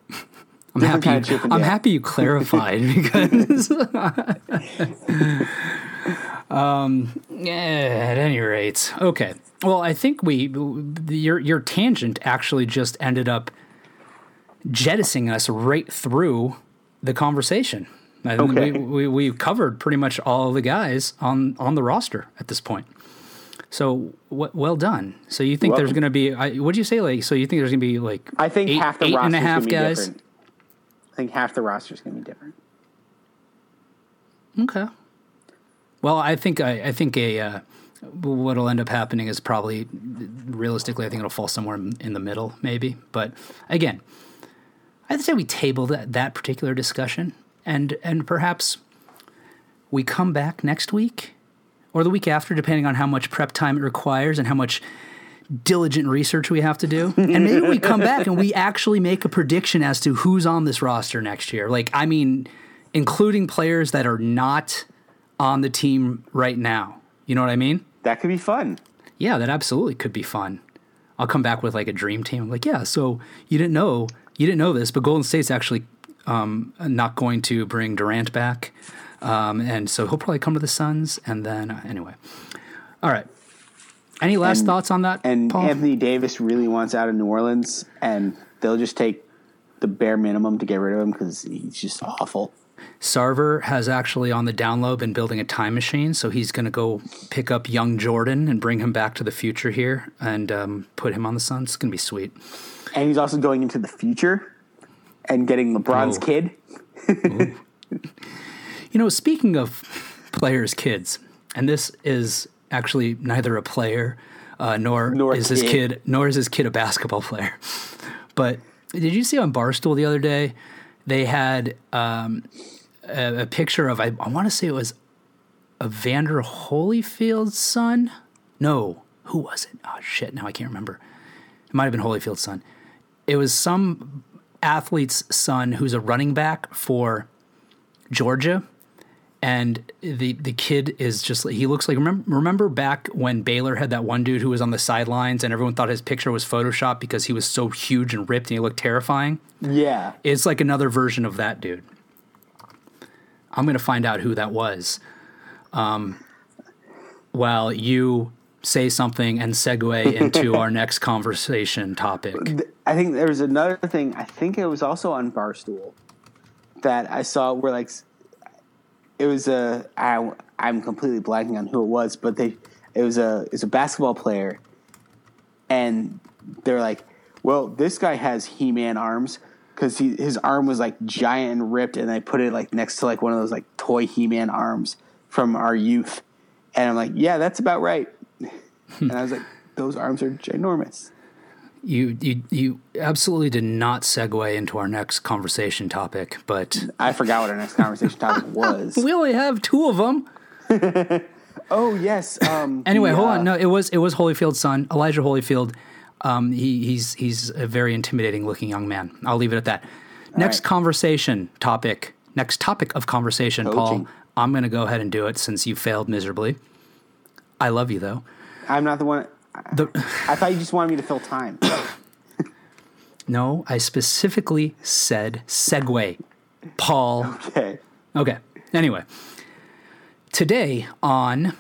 I'm Different happy. You, I'm happy you clarified *laughs* because. *laughs* um. Yeah, at any rate, okay. Well, I think we your your tangent actually just ended up jettisoning us right through the conversation. I think okay. we, we we covered pretty much all of the guys on on the roster at this point. So w- well done. So you think there's going to be? What'd you say? Like, so you think there's going to be like? I think eight, half the eight and a half guys. Different. I think half the roster is going to be different. Okay. Well, I think I, I think a uh, what'll end up happening is probably realistically, I think it'll fall somewhere in the middle, maybe. But again, I'd say we table that that particular discussion, and and perhaps we come back next week or the week after, depending on how much prep time it requires and how much diligent research we have to do. And maybe we come *laughs* back and we actually make a prediction as to who's on this roster next year. Like, I mean, including players that are not on the team right now. You know what I mean? That could be fun. Yeah, that absolutely could be fun. I'll come back with like a dream team. Like, yeah, so you didn't know you didn't know this, but Golden State's actually um, not going to bring Durant back, um, and so he'll probably come to the Suns. And then uh, anyway, all right. Any last and, thoughts on that? And Paul? Anthony Davis really wants out of New Orleans, and they'll just take the bare minimum to get rid of him because he's just awful. Sarver has actually on the download been building a time machine, so he's going to go pick up young Jordan and bring him back to the future here and um, put him on the Suns. It's going to be sweet. And he's also going into the future and getting LeBron's oh. kid. *laughs* you know, speaking of players' kids, and this is actually neither a player uh, nor, nor is kid. his kid nor is his kid a basketball player. *laughs* But did you see on Barstool the other day? They had um, a, a picture of I, I want to say it was Evander Holyfield's son. No, who was it? Oh shit! Now I can't remember. It might have been Holyfield's son. It was some athlete's son who's a running back for Georgia, and the the kid is just he looks like remember remember back when Baylor had that one dude who was on the sidelines and everyone thought his picture was photoshopped because he was so huge and ripped and he looked terrifying. Yeah, it's like another version of that dude. I'm going to find out who that was. Um, while you say something and segue into our *laughs* next conversation topic. I think there was another thing. I think it was also on Barstool that I saw where like it was a I I'm completely blanking on who it was, but they it was a it was a basketball player, and they're like, well, this guy has He Man arms because his arm was like giant and ripped, and they put it like next to like one of those like toy He Man arms from our youth, and I'm like, yeah, that's about right, *laughs* and I was like, those arms are ginormous. You, you you absolutely did not segue into our next conversation topic, but I forgot what our next conversation topic *laughs* was. we only have two of them. *laughs* oh yes. Um, *laughs* anyway, the, hold on. No, it was it was Holyfield's son, Elijah Holyfield. Um, he, he's he's a very intimidating looking young man. I'll leave it at that. All next right. conversation topic. Next topic of conversation, Coaching. Paul. I'm going to go ahead and do it since you failed miserably. I love you though. I'm not the one. The, I thought you just wanted me to fill time. *coughs* no, I specifically said segue, Paul. Okay. Okay. Anyway, today on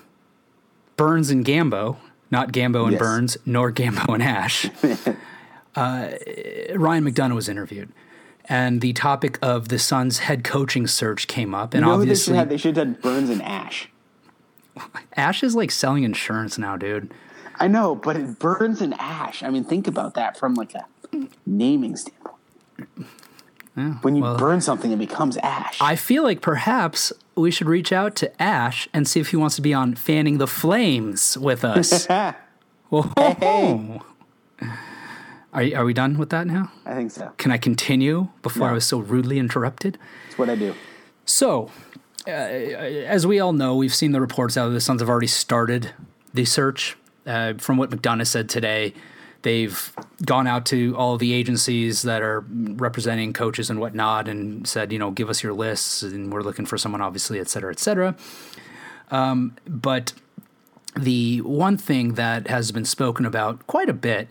Burns and Gambo, not Gambo and yes. Burns, nor Gambo and Ash, *laughs* uh, Ryan McDonough was interviewed. And the topic of the Suns' head coaching search came up, and you know obviously they should, have, they should have done Burns and Ash. Ash is like selling insurance now, dude. I know, but it burns in ash. I mean, think about that from like a naming standpoint. Yeah, When you well, burn something, it becomes ash. I feel like perhaps we should reach out to Ash and see if he wants to be on Fanning the Flames with us. *laughs* Hey. Are, are we done with that now? I think so. Can I continue before I was so rudely interrupted? That's what I do. So, uh, as we all know, we've seen the reports out the Suns have already started the search. Uh, from what McDonough said today, they've gone out to all the agencies that are representing coaches and whatnot and said, you know, give us your lists, and we're looking for someone, obviously, et cetera, et cetera. Um, but the one thing that has been spoken about quite a bit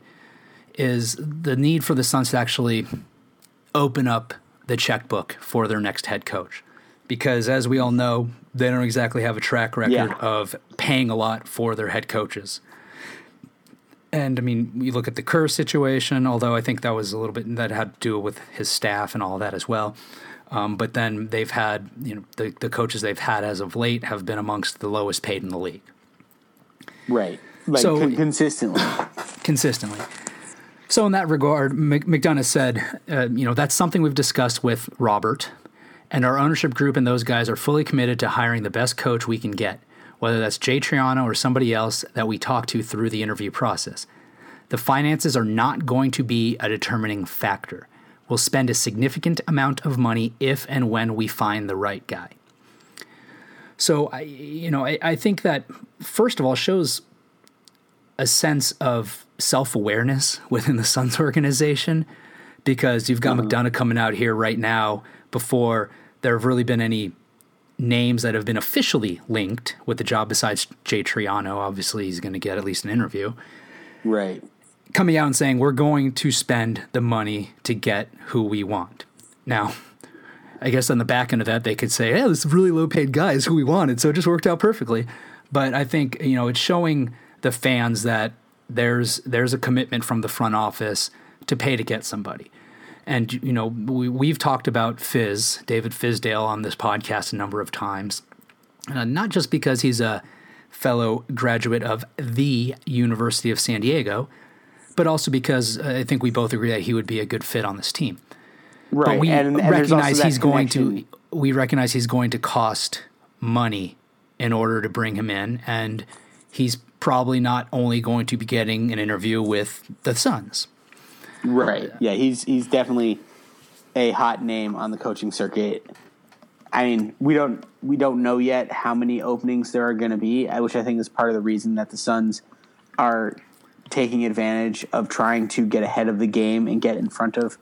is the need for the Suns to actually open up the checkbook for their next head coach. Because as we all know, they don't exactly have a track record Yeah. of paying a lot for their head coaches. And I mean, we look at the Kerr situation, although I think that was a little bit that had to do with his staff and all that as well. Um, but then they've had, you know, the, the coaches they've had as of late have been amongst the lowest paid in the league Right. Like So- con- consistently. consistently. So in that regard, Mc- McDonough said, uh, you know, that's something we've discussed with Robert, and our ownership group and those guys are fully committed to hiring the best coach we can get, whether that's Jay Triano or somebody else that we talk to through the interview process. The finances are not going to be a determining factor. We'll spend a significant amount of money if and when we find the right guy. So I, you know, I, I think that first of all shows a sense of self awareness *laughs* within the Suns organization because you've got uh-huh. McDonough coming out here right now before there have really been any names that have been officially linked with the job besides Jay Triano. Obviously, he's going to get at least an interview. right. Coming out and saying, we're going to spend the money to get who we want. Now, I guess on the back end of that, they could say, "Yeah, this really low paid guy is who we wanted," so it just worked out perfectly. But I think you know it's showing the fans that there's there's a commitment from the front office to pay to get somebody. And you know we we've talked about Fizz David Fizdale on this podcast a number of times, uh, not just because he's a fellow graduate of the University of San Diego, but also because uh, I think we both agree that he would be a good fit on this team Right. but we and, and recognize he's going connection. to we recognize he's going to cost money in order to bring him in and he's probably not only going to be getting an interview with the Suns. Right. *laughs* Yeah, he's he's definitely a hot name on the coaching circuit. I mean, we don't we don't know yet how many openings there are going to be, uh, which I think is part of the reason that the Suns are taking advantage of trying to get ahead of the game and get in front of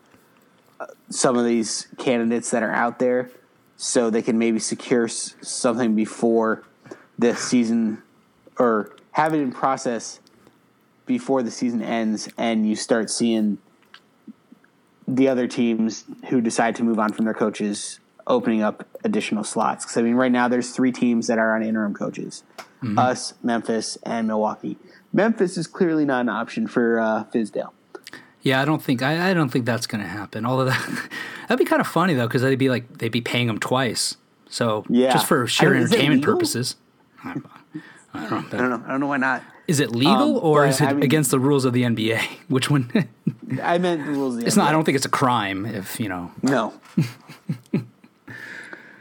uh, some of these candidates that are out there, so they can maybe secure something before this season or have it in process before the season ends, and you start seeing the other teams who decide to move on from their coaches opening up additional slots. Because I mean, right now there's three teams that are on interim coaches: us, Memphis, and Milwaukee. Memphis is clearly not an option for uh, Fizdale. Yeah, I don't think I, I don't think that's going to happen. Although that *laughs* that'd be kind of funny though because they'd be like they'd be paying him twice. So Yeah. just for sheer I mean, entertainment purposes. I don't. *laughs* I don't know. I don't know why not. Is it legal Um, or is it I mean- against the rules of the NBA? *laughs* Which one? I meant the rules. Of the it's not. I don't think it's a crime if you know. No.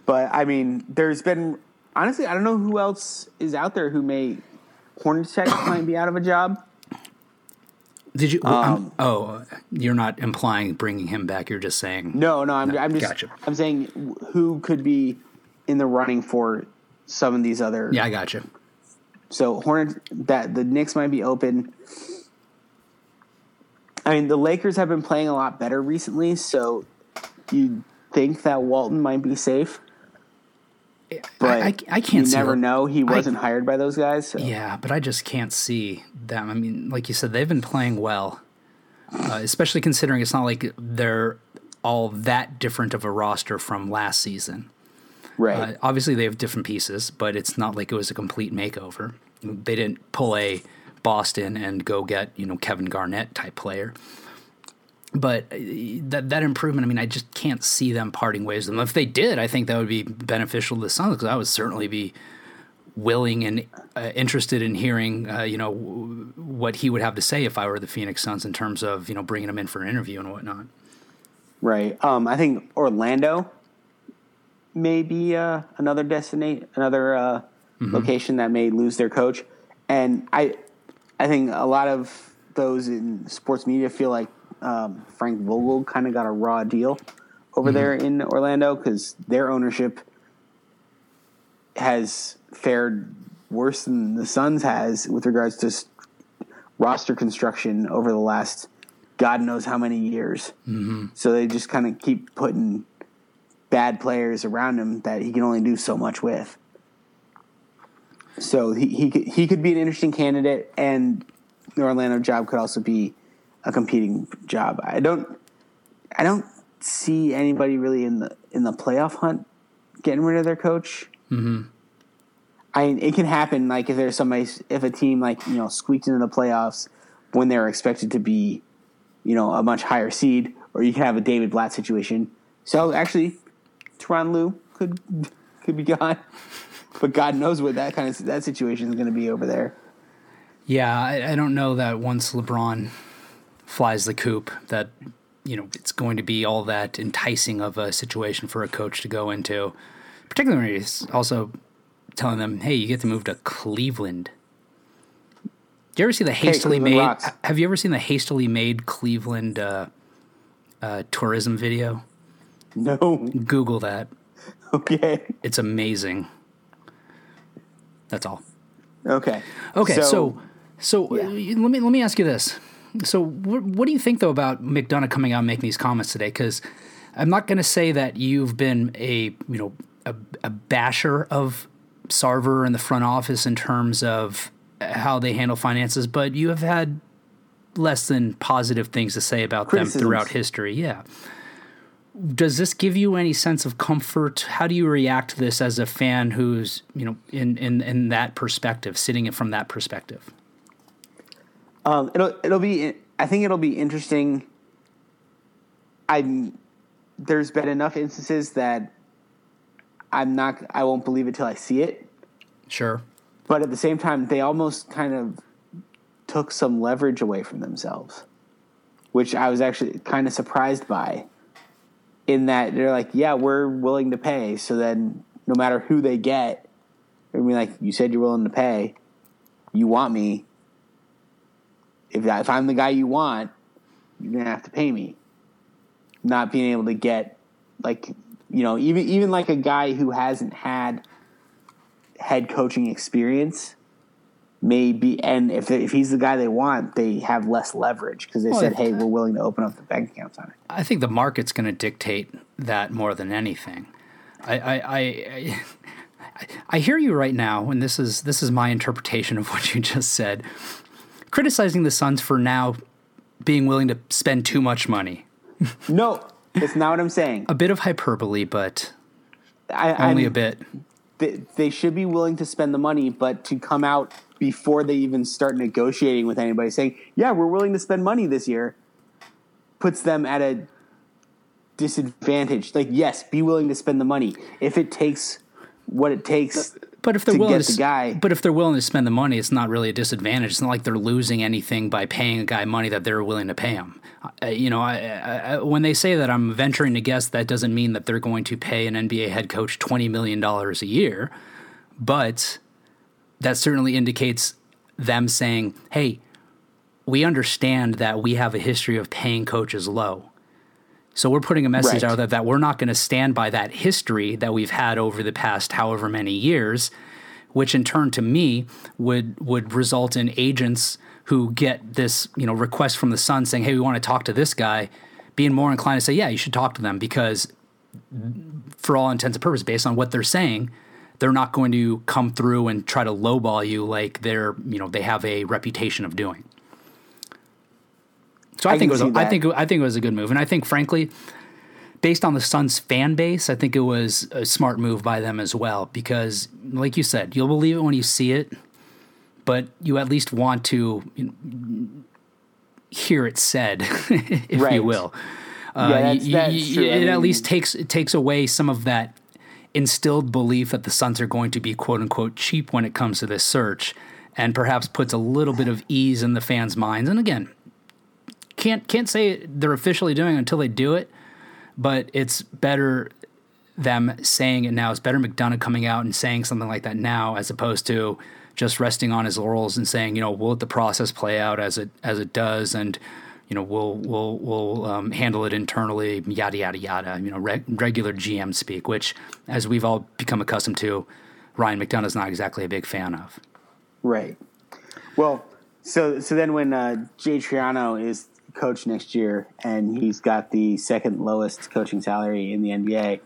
but I mean, there's been honestly, I don't know who else is out there who may Hornets *coughs* Tech might be out of a job. Did you? Um, oh, you're not implying bringing him back. You're just saying. No, no, I'm, I'm just gotcha. I'm saying who could be in the running for some of these other. Yeah, I got you. So Hornets that the Knicks might be open. I mean, the Lakers have been playing a lot better recently, so you think that Walton might be safe. But I, I, I can't. you never know. He wasn't hired by those guys. So. Yeah, but I just can't see them. I mean, like you said, they've been playing well, uh, especially considering it's not like they're all that different of a roster from last season. Right. Uh, obviously, they have different pieces, but it's not like it was a complete makeover. They didn't pull a Boston and go get you know Kevin Garnett type player. But uh, that that improvement, I mean, I just can't see them parting ways with them. If they did, I think that would be beneficial to the Suns because I would certainly be willing and uh, interested in hearing, uh, you know, w- what he would have to say if I were the Phoenix Suns in terms of you know bringing him in for an interview and whatnot. Right. Um, I think Orlando may be uh, another destination, another uh, mm-hmm. location that may lose their coach, and I, I think a lot of those in sports media feel like um, Frank Vogel kind of got a raw deal over mm-hmm. there in Orlando because their ownership has fared worse than the Suns has with regards to roster construction over the last God knows how many years. Mm-hmm. So they just kind of keep putting bad players around him that he can only do so much with. So he he could, he could be an interesting candidate, and the Orlando job could also be a competing job. I don't I don't see anybody really in the in the playoff hunt getting rid of their coach. Mm-hmm. I mean, it can happen. Like if there's somebody, if a team like you know squeaked into the playoffs when they're expected to be you know, a much higher seed, or you can have a David Blatt situation. So actually, Tyronn Lue could could be gone, but God knows what that kind of that situation is going to be over there. Yeah, I, I don't know that once LeBron flies the coop, that you know it's going to be all that enticing of a situation for a coach to go into. Particularly, when he's also telling them, "Hey, you get to move to Cleveland." Do you ever see the hastily made? Rocks. Have you ever seen the hastily made Cleveland uh, uh, tourism video? *laughs* No. Google that. Okay. It's amazing. That's all. Okay. Okay. So, so, so yeah. Let me let me ask you this. So, what, what do you think though about McDonough coming out and making these comments today? Because I'm not going to say that you've been a you know a, a basher of Sarver and the front office in terms of how they handle finances, but you have had less than positive things to say about them throughout history. Yeah. Does this give you any sense of comfort? How do you react to this as a fan who's, you know, in, in, in that perspective, sitting it from that perspective? Um, it'll, it'll be, I think it'll be interesting. I'm there's been enough instances that I'm not, I won't believe it till I see it. Sure. But at the same time, they almost kind of took some leverage away from themselves, which I was actually kind of surprised by. In that they're like, yeah, we're willing to pay. So then, no matter who they get, I mean, like you said, you're willing to pay. You want me. If if I'm the guy you want, you're gonna have to pay me. Not being able to get like you know even even like a guy who hasn't had head coaching experience maybe and if if he's the guy they want they have less leverage because they well, said hey we're willing to open up the bank accounts on it. I think the market's going to dictate that more than anything. I, I I, I I hear you right now and this is this is my interpretation of what you just said. Criticizing the suns for now being willing to spend too much money. No that's not what i'm saying. A bit of hyperbole but I, only I'm, a bit. they, they should be willing to spend the money, but to come out before they even start negotiating with anybody saying, yeah, we're willing to spend money this year, puts them at a disadvantage. Like, yes, be willing to spend the money. If it takes what it takes but if they're willing to, the guy. But if they're willing to spend the money, it's not really a disadvantage. It's not like they're losing anything by paying a guy money that they're willing to pay him. Uh, you know, I, I, when they say that, I'm venturing to guess that doesn't mean that they're going to pay an NBA head coach twenty million dollars a year, but that certainly indicates them saying, "Hey, we understand that we have a history of paying coaches low." So we're putting a message right. out there that we're not going to stand by that history that we've had over the past however many years, which in turn to me would would result in agents who get this, you know, request from the Sun saying, "Hey, we want to talk to this guy," being more inclined to say, "Yeah, you should talk to them," because for all intents and purposes, based on what they're saying, they're not going to come through and try to lowball you like they're, you know, they have a reputation of doing. So I, I think it was. A, I think I think it was a good move, and I think frankly, based on the Suns fan base, I think it was a smart move by them as well. Because, like you said, you'll believe it when you see it, but you at least want to you know, hear it said, *laughs* if right. you will. Uh, yeah, that's, that's you, true. It mean, at least takes it takes away some of that instilled belief that the Suns are going to be quote unquote cheap when it comes to this search, and perhaps puts a little bit of ease in the fans' minds. And again, can't can't say they're officially doing it until they do it. but it's better them saying it now. It's better McDonough coming out and saying something like that now as opposed to just resting on his laurels and saying, you know, we'll let the process play out as it as it does, and you know, we'll we'll we'll um, handle it internally, yada yada yada. You know, re- regular GM speak, which, as we've all become accustomed to, Ryan McDonough is not exactly a big fan of. Right. Well, so so then when uh, Jay Triano is coach next year and he's got the second lowest coaching salary in the NBA.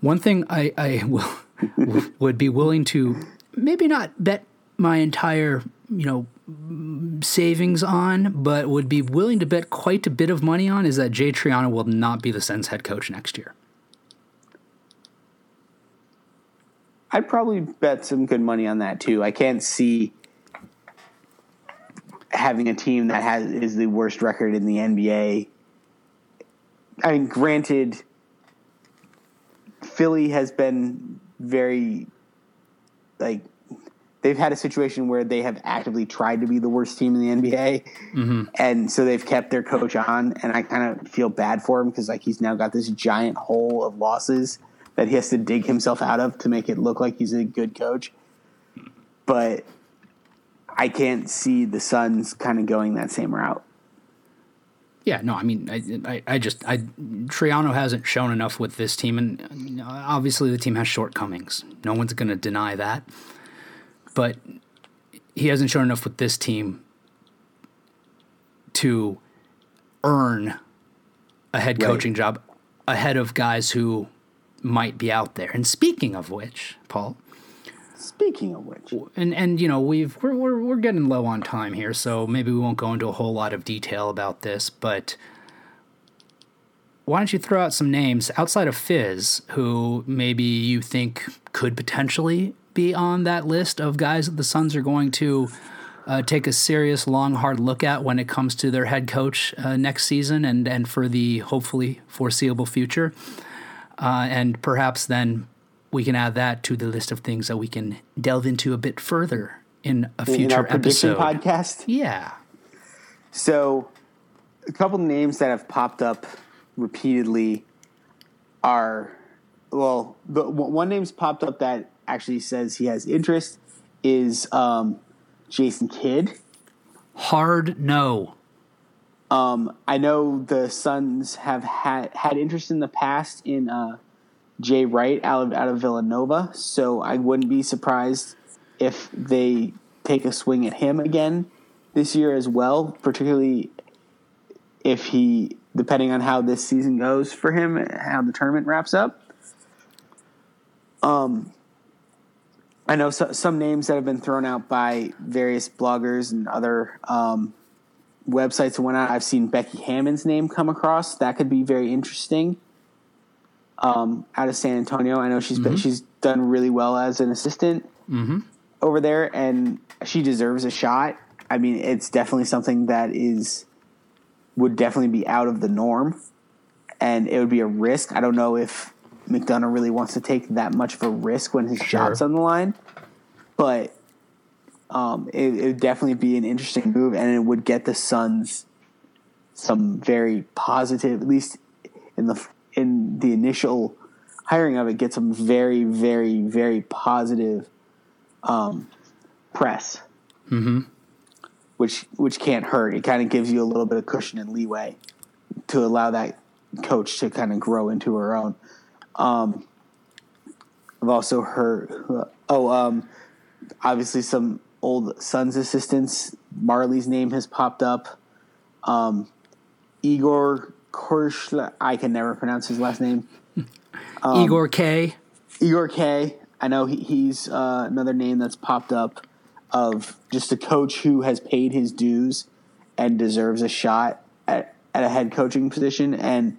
One thing I, I will, *laughs* would be willing to maybe not bet my entire you know savings on, but would be willing to bet quite a bit of money on is that Jay Triano will not be the Suns head coach next year. I'd probably bet some good money on that too. I can't see having a team that has is the worst record in the NBA. I mean, granted, Philly has been very like they've had a situation where they have actively tried to be the worst team in the NBA, mm-hmm. and so they've kept their coach on. And I kind of feel bad for him because like he's now got this giant hole of losses that he has to dig himself out of to make it look like he's a good coach. But I can't see the Suns kind of going that same route. Yeah, no, I mean, I, I, I, just, I, Triano hasn't shown enough with this team, and obviously the team has shortcomings. No one's going to deny that, but he hasn't shown enough with this team to earn a head coaching job ahead of guys who might be out there. And speaking of which, Paul, Speaking of which, and and you know we've we're, we're we're getting low on time here, so maybe we won't go into a whole lot of detail about this, but why don't you throw out some names outside of Fizz who maybe you think could potentially be on that list of guys that the Suns are going to uh, take a serious, long, hard look at when it comes to their head coach uh, next season and and for the hopefully foreseeable future, uh, and perhaps then we can add that to the list of things that we can delve into a bit further in a future in episode podcast. Yeah. So, a couple names that have popped up repeatedly are well, the one name's popped up that actually says he has interest is um, Jason Kidd. Hard no. Um, I know the Suns have had had interest in the past in uh, Jay Wright out of out of Villanova, so I wouldn't be surprised if they take a swing at him again this year as well, particularly if he depending on how this season goes for him, how the tournament wraps up. Um, I know so, some names that have been thrown out by various bloggers and other um, websites and whatnot. I've seen Becky Hammon's name come across. That could be very interesting um, out of San Antonio. I know she's mm-hmm. been, she's done really well as an assistant mm-hmm. over there, and she deserves a shot. I mean, it's definitely something that is would definitely be out of the norm, and it would be a risk. I don't know if McDonough really wants to take that much of a risk when his sure. shot's on the line, but um, it, it would definitely be an interesting move, and it would get the Suns some very positive, at least in the in the initial hiring of it gets some very, very, very positive um, press, mm-hmm. which which can't hurt. It kind of gives you a little bit of cushion and leeway to allow that coach to kind of grow into her own. Um, I've also heard, oh, um, obviously some old Suns assistants. Majerle's name has popped up. Um, Igor Korshla. I can never pronounce his last name. Um, *laughs* Igor K. Igor K. I know he, he's uh, another name that's popped up of just a coach who has paid his dues and deserves a shot at, at a head coaching position and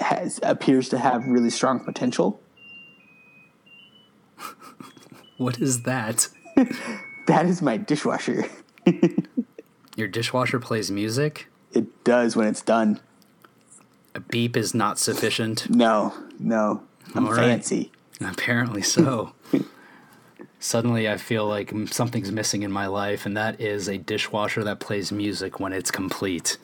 has appears to have really strong potential. *laughs* what is that? *laughs* that is my dishwasher. *laughs* Your dishwasher plays music? It does when it's done. A beep is not sufficient. No, no. I'm All fancy. Right. Apparently so. Suddenly, I feel like something's missing in my life, and that is a dishwasher that plays music when it's complete.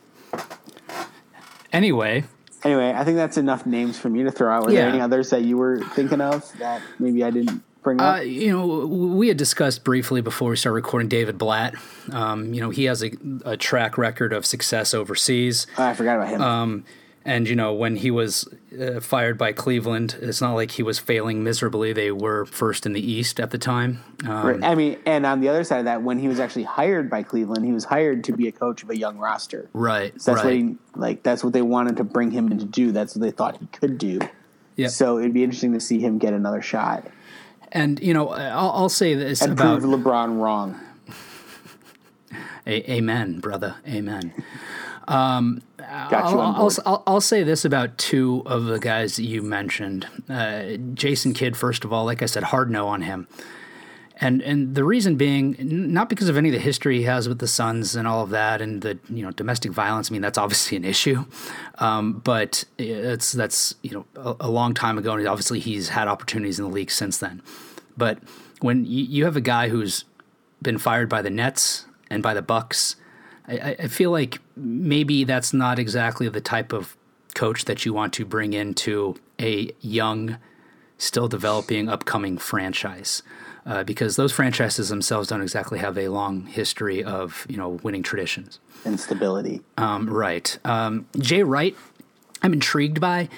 Anyway, Anyway, I think that's enough names for me to throw out. Were Yeah. there any others that you were thinking of that maybe I didn't bring up? Uh, you know, we had discussed briefly before we started recording David Blatt. Um, you know, he has a, a track record of success overseas. Oh, I forgot about him. Um, and, you know, when he was uh, fired by Cleveland, it's not like he was failing miserably. They were first in the East at the time. Um, Right. I mean, and on the other side of that, when he was actually hired by Cleveland, he was hired to be a coach of a young roster. Right. So that's right. what he like. That's what they wanted to bring him in to do. That's what they thought he could do. Yep. So it'd be interesting to see him get another shot and, you know, I'll, I'll say this and about. prove LeBron wrong. A- amen, brother. Amen. Got you I'll, on I'll. I'll, I'll say this about two of the guys that you mentioned. Uh, Jason Kidd, first of all, like I said, hard no on him. And and the reason being, not because of any of the history he has with the Suns and all of that, and the you know domestic violence. I mean, that's obviously an issue, um, but it's that's you know a, a long time ago, and obviously he's had opportunities in the league since then. But when you, you have a guy who's been fired by the Nets and by the Bucks, I, I- feel like maybe that's not exactly the type of coach that you want to bring into a young, still developing, upcoming franchise. Uh, because those franchises themselves don't exactly have a long history of you know winning traditions. and stability. Um, right. Um, Jay Wright, I'm intrigued by.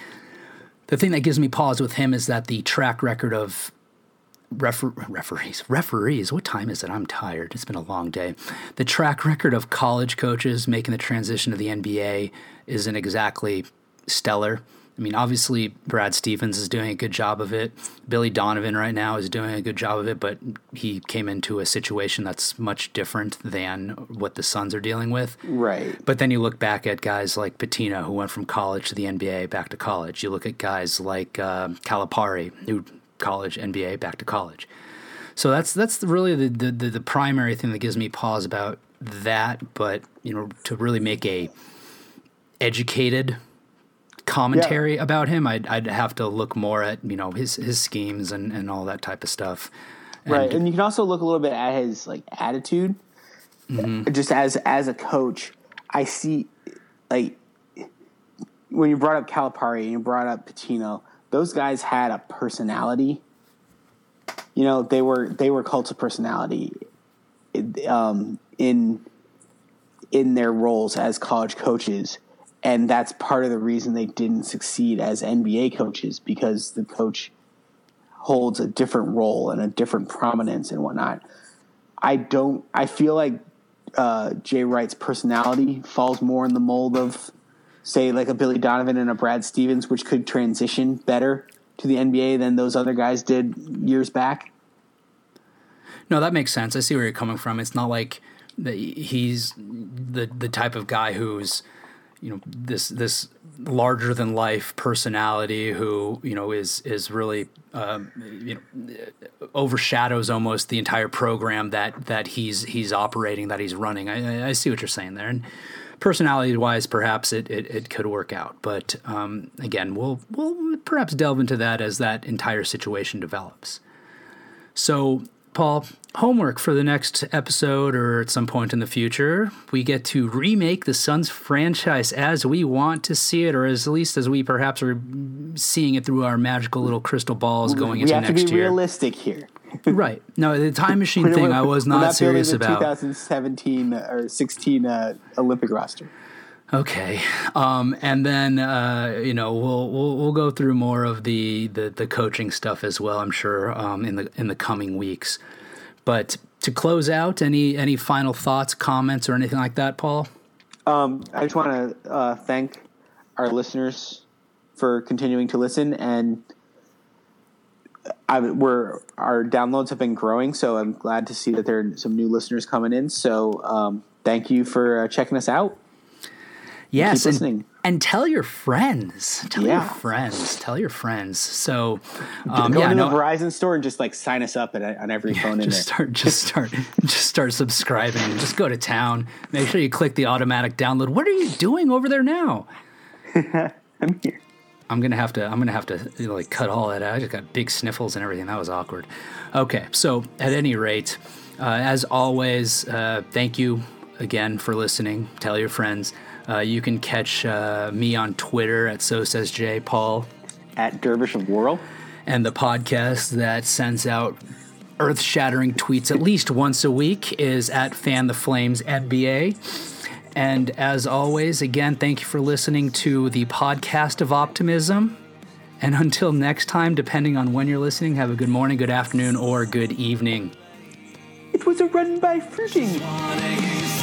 The thing that gives me pause with him is that the track record of refer- referees, referees, what time is it? I'm tired. It's been a long day. The track record of college coaches making the transition to the NBA isn't exactly stellar. I mean, obviously, Brad Stevens is doing a good job of it. Billy Donovan right now is doing a good job of it, but he came into a situation that's much different than what the Suns are dealing with. Right. But then you look back at guys like Pitino, who went from college to the NBA, back to college. You look at guys like uh, Calipari, who college, NBA, back to college. So that's that's really the, the, the, primary thing that gives me pause about that. But you know, to really make a educated commentary about him, I'd, I'd have to look more at you know his his schemes and, and all that type of stuff. right. And you can also look a little bit at his like attitude. Mm-hmm. Just as as a coach, I see like when you brought up Calipari and you brought up Pitino, those guys had a personality. You know, they were they were cults of personality um, in in their roles as college coaches, and that's part of the reason they didn't succeed as NBA coaches because the coach holds a different role and a different prominence and whatnot. I don't. I feel like uh, Jay Wright's personality falls more in the mold of, say, like a Billy Donovan and a Brad Stevens, which could transition better to the NBA than those other guys did years back. No, that makes sense. I see where you're coming from. It's not like the, he's the the type of guy who's you know this this larger than life personality who you know is is really um, you know overshadows almost the entire program that that he's he's operating that he's running. I, I- see what you're saying there, and personality wise, perhaps it, it, it could work out. But um, again, we'll we'll perhaps delve into that as that entire situation develops. So, Paul, homework for the next episode or at some point in the future, we get to remake the Suns franchise as we want to see it, or as at least as we perhaps are seeing it through our magical little crystal balls going we into have to next be year. realistic here. Right. No, the time machine thing I was not, building serious the about. 2017 or 16 uh, Olympic roster. Okay, um, and then uh, you know we'll, we'll we'll go through more of the, the the coaching stuff as well. I'm sure um, in the in the coming weeks. But to close out, any any final thoughts, comments, or anything like that, Paul? Um, I just want to uh, thank our listeners for continuing to listen, and I, we're our downloads have been growing, so I'm glad to see that there are some new listeners coming in. So um, thank you for uh, checking us out. Yes, and, and tell your friends. Tell your Yeah. friends. Tell your friends. So, um, Go yeah, into no, the Verizon store and just like sign us up at, on every phone in just start just start *laughs* just start subscribing just go to town make sure you click the automatic download what are you doing over there now *laughs* I'm here. I'm gonna have to i'm gonna have to like cut all that out. I just got big sniffles and everything. That was awkward. Okay so at any rate uh, as always uh, thank you again for listening. Tell your friends. Uh, you can catch uh, me on Twitter at So Says J Paul, At Dervish of Whirl. and the podcast that sends out earth shattering tweets at least once a week is at Fan the Flames NBA. And as always, again, thank you for listening to the podcast of optimism. And *laughs* until next time, depending on when you're listening, have a good morning, good afternoon, or good evening. It was a run by fruiting. Wanna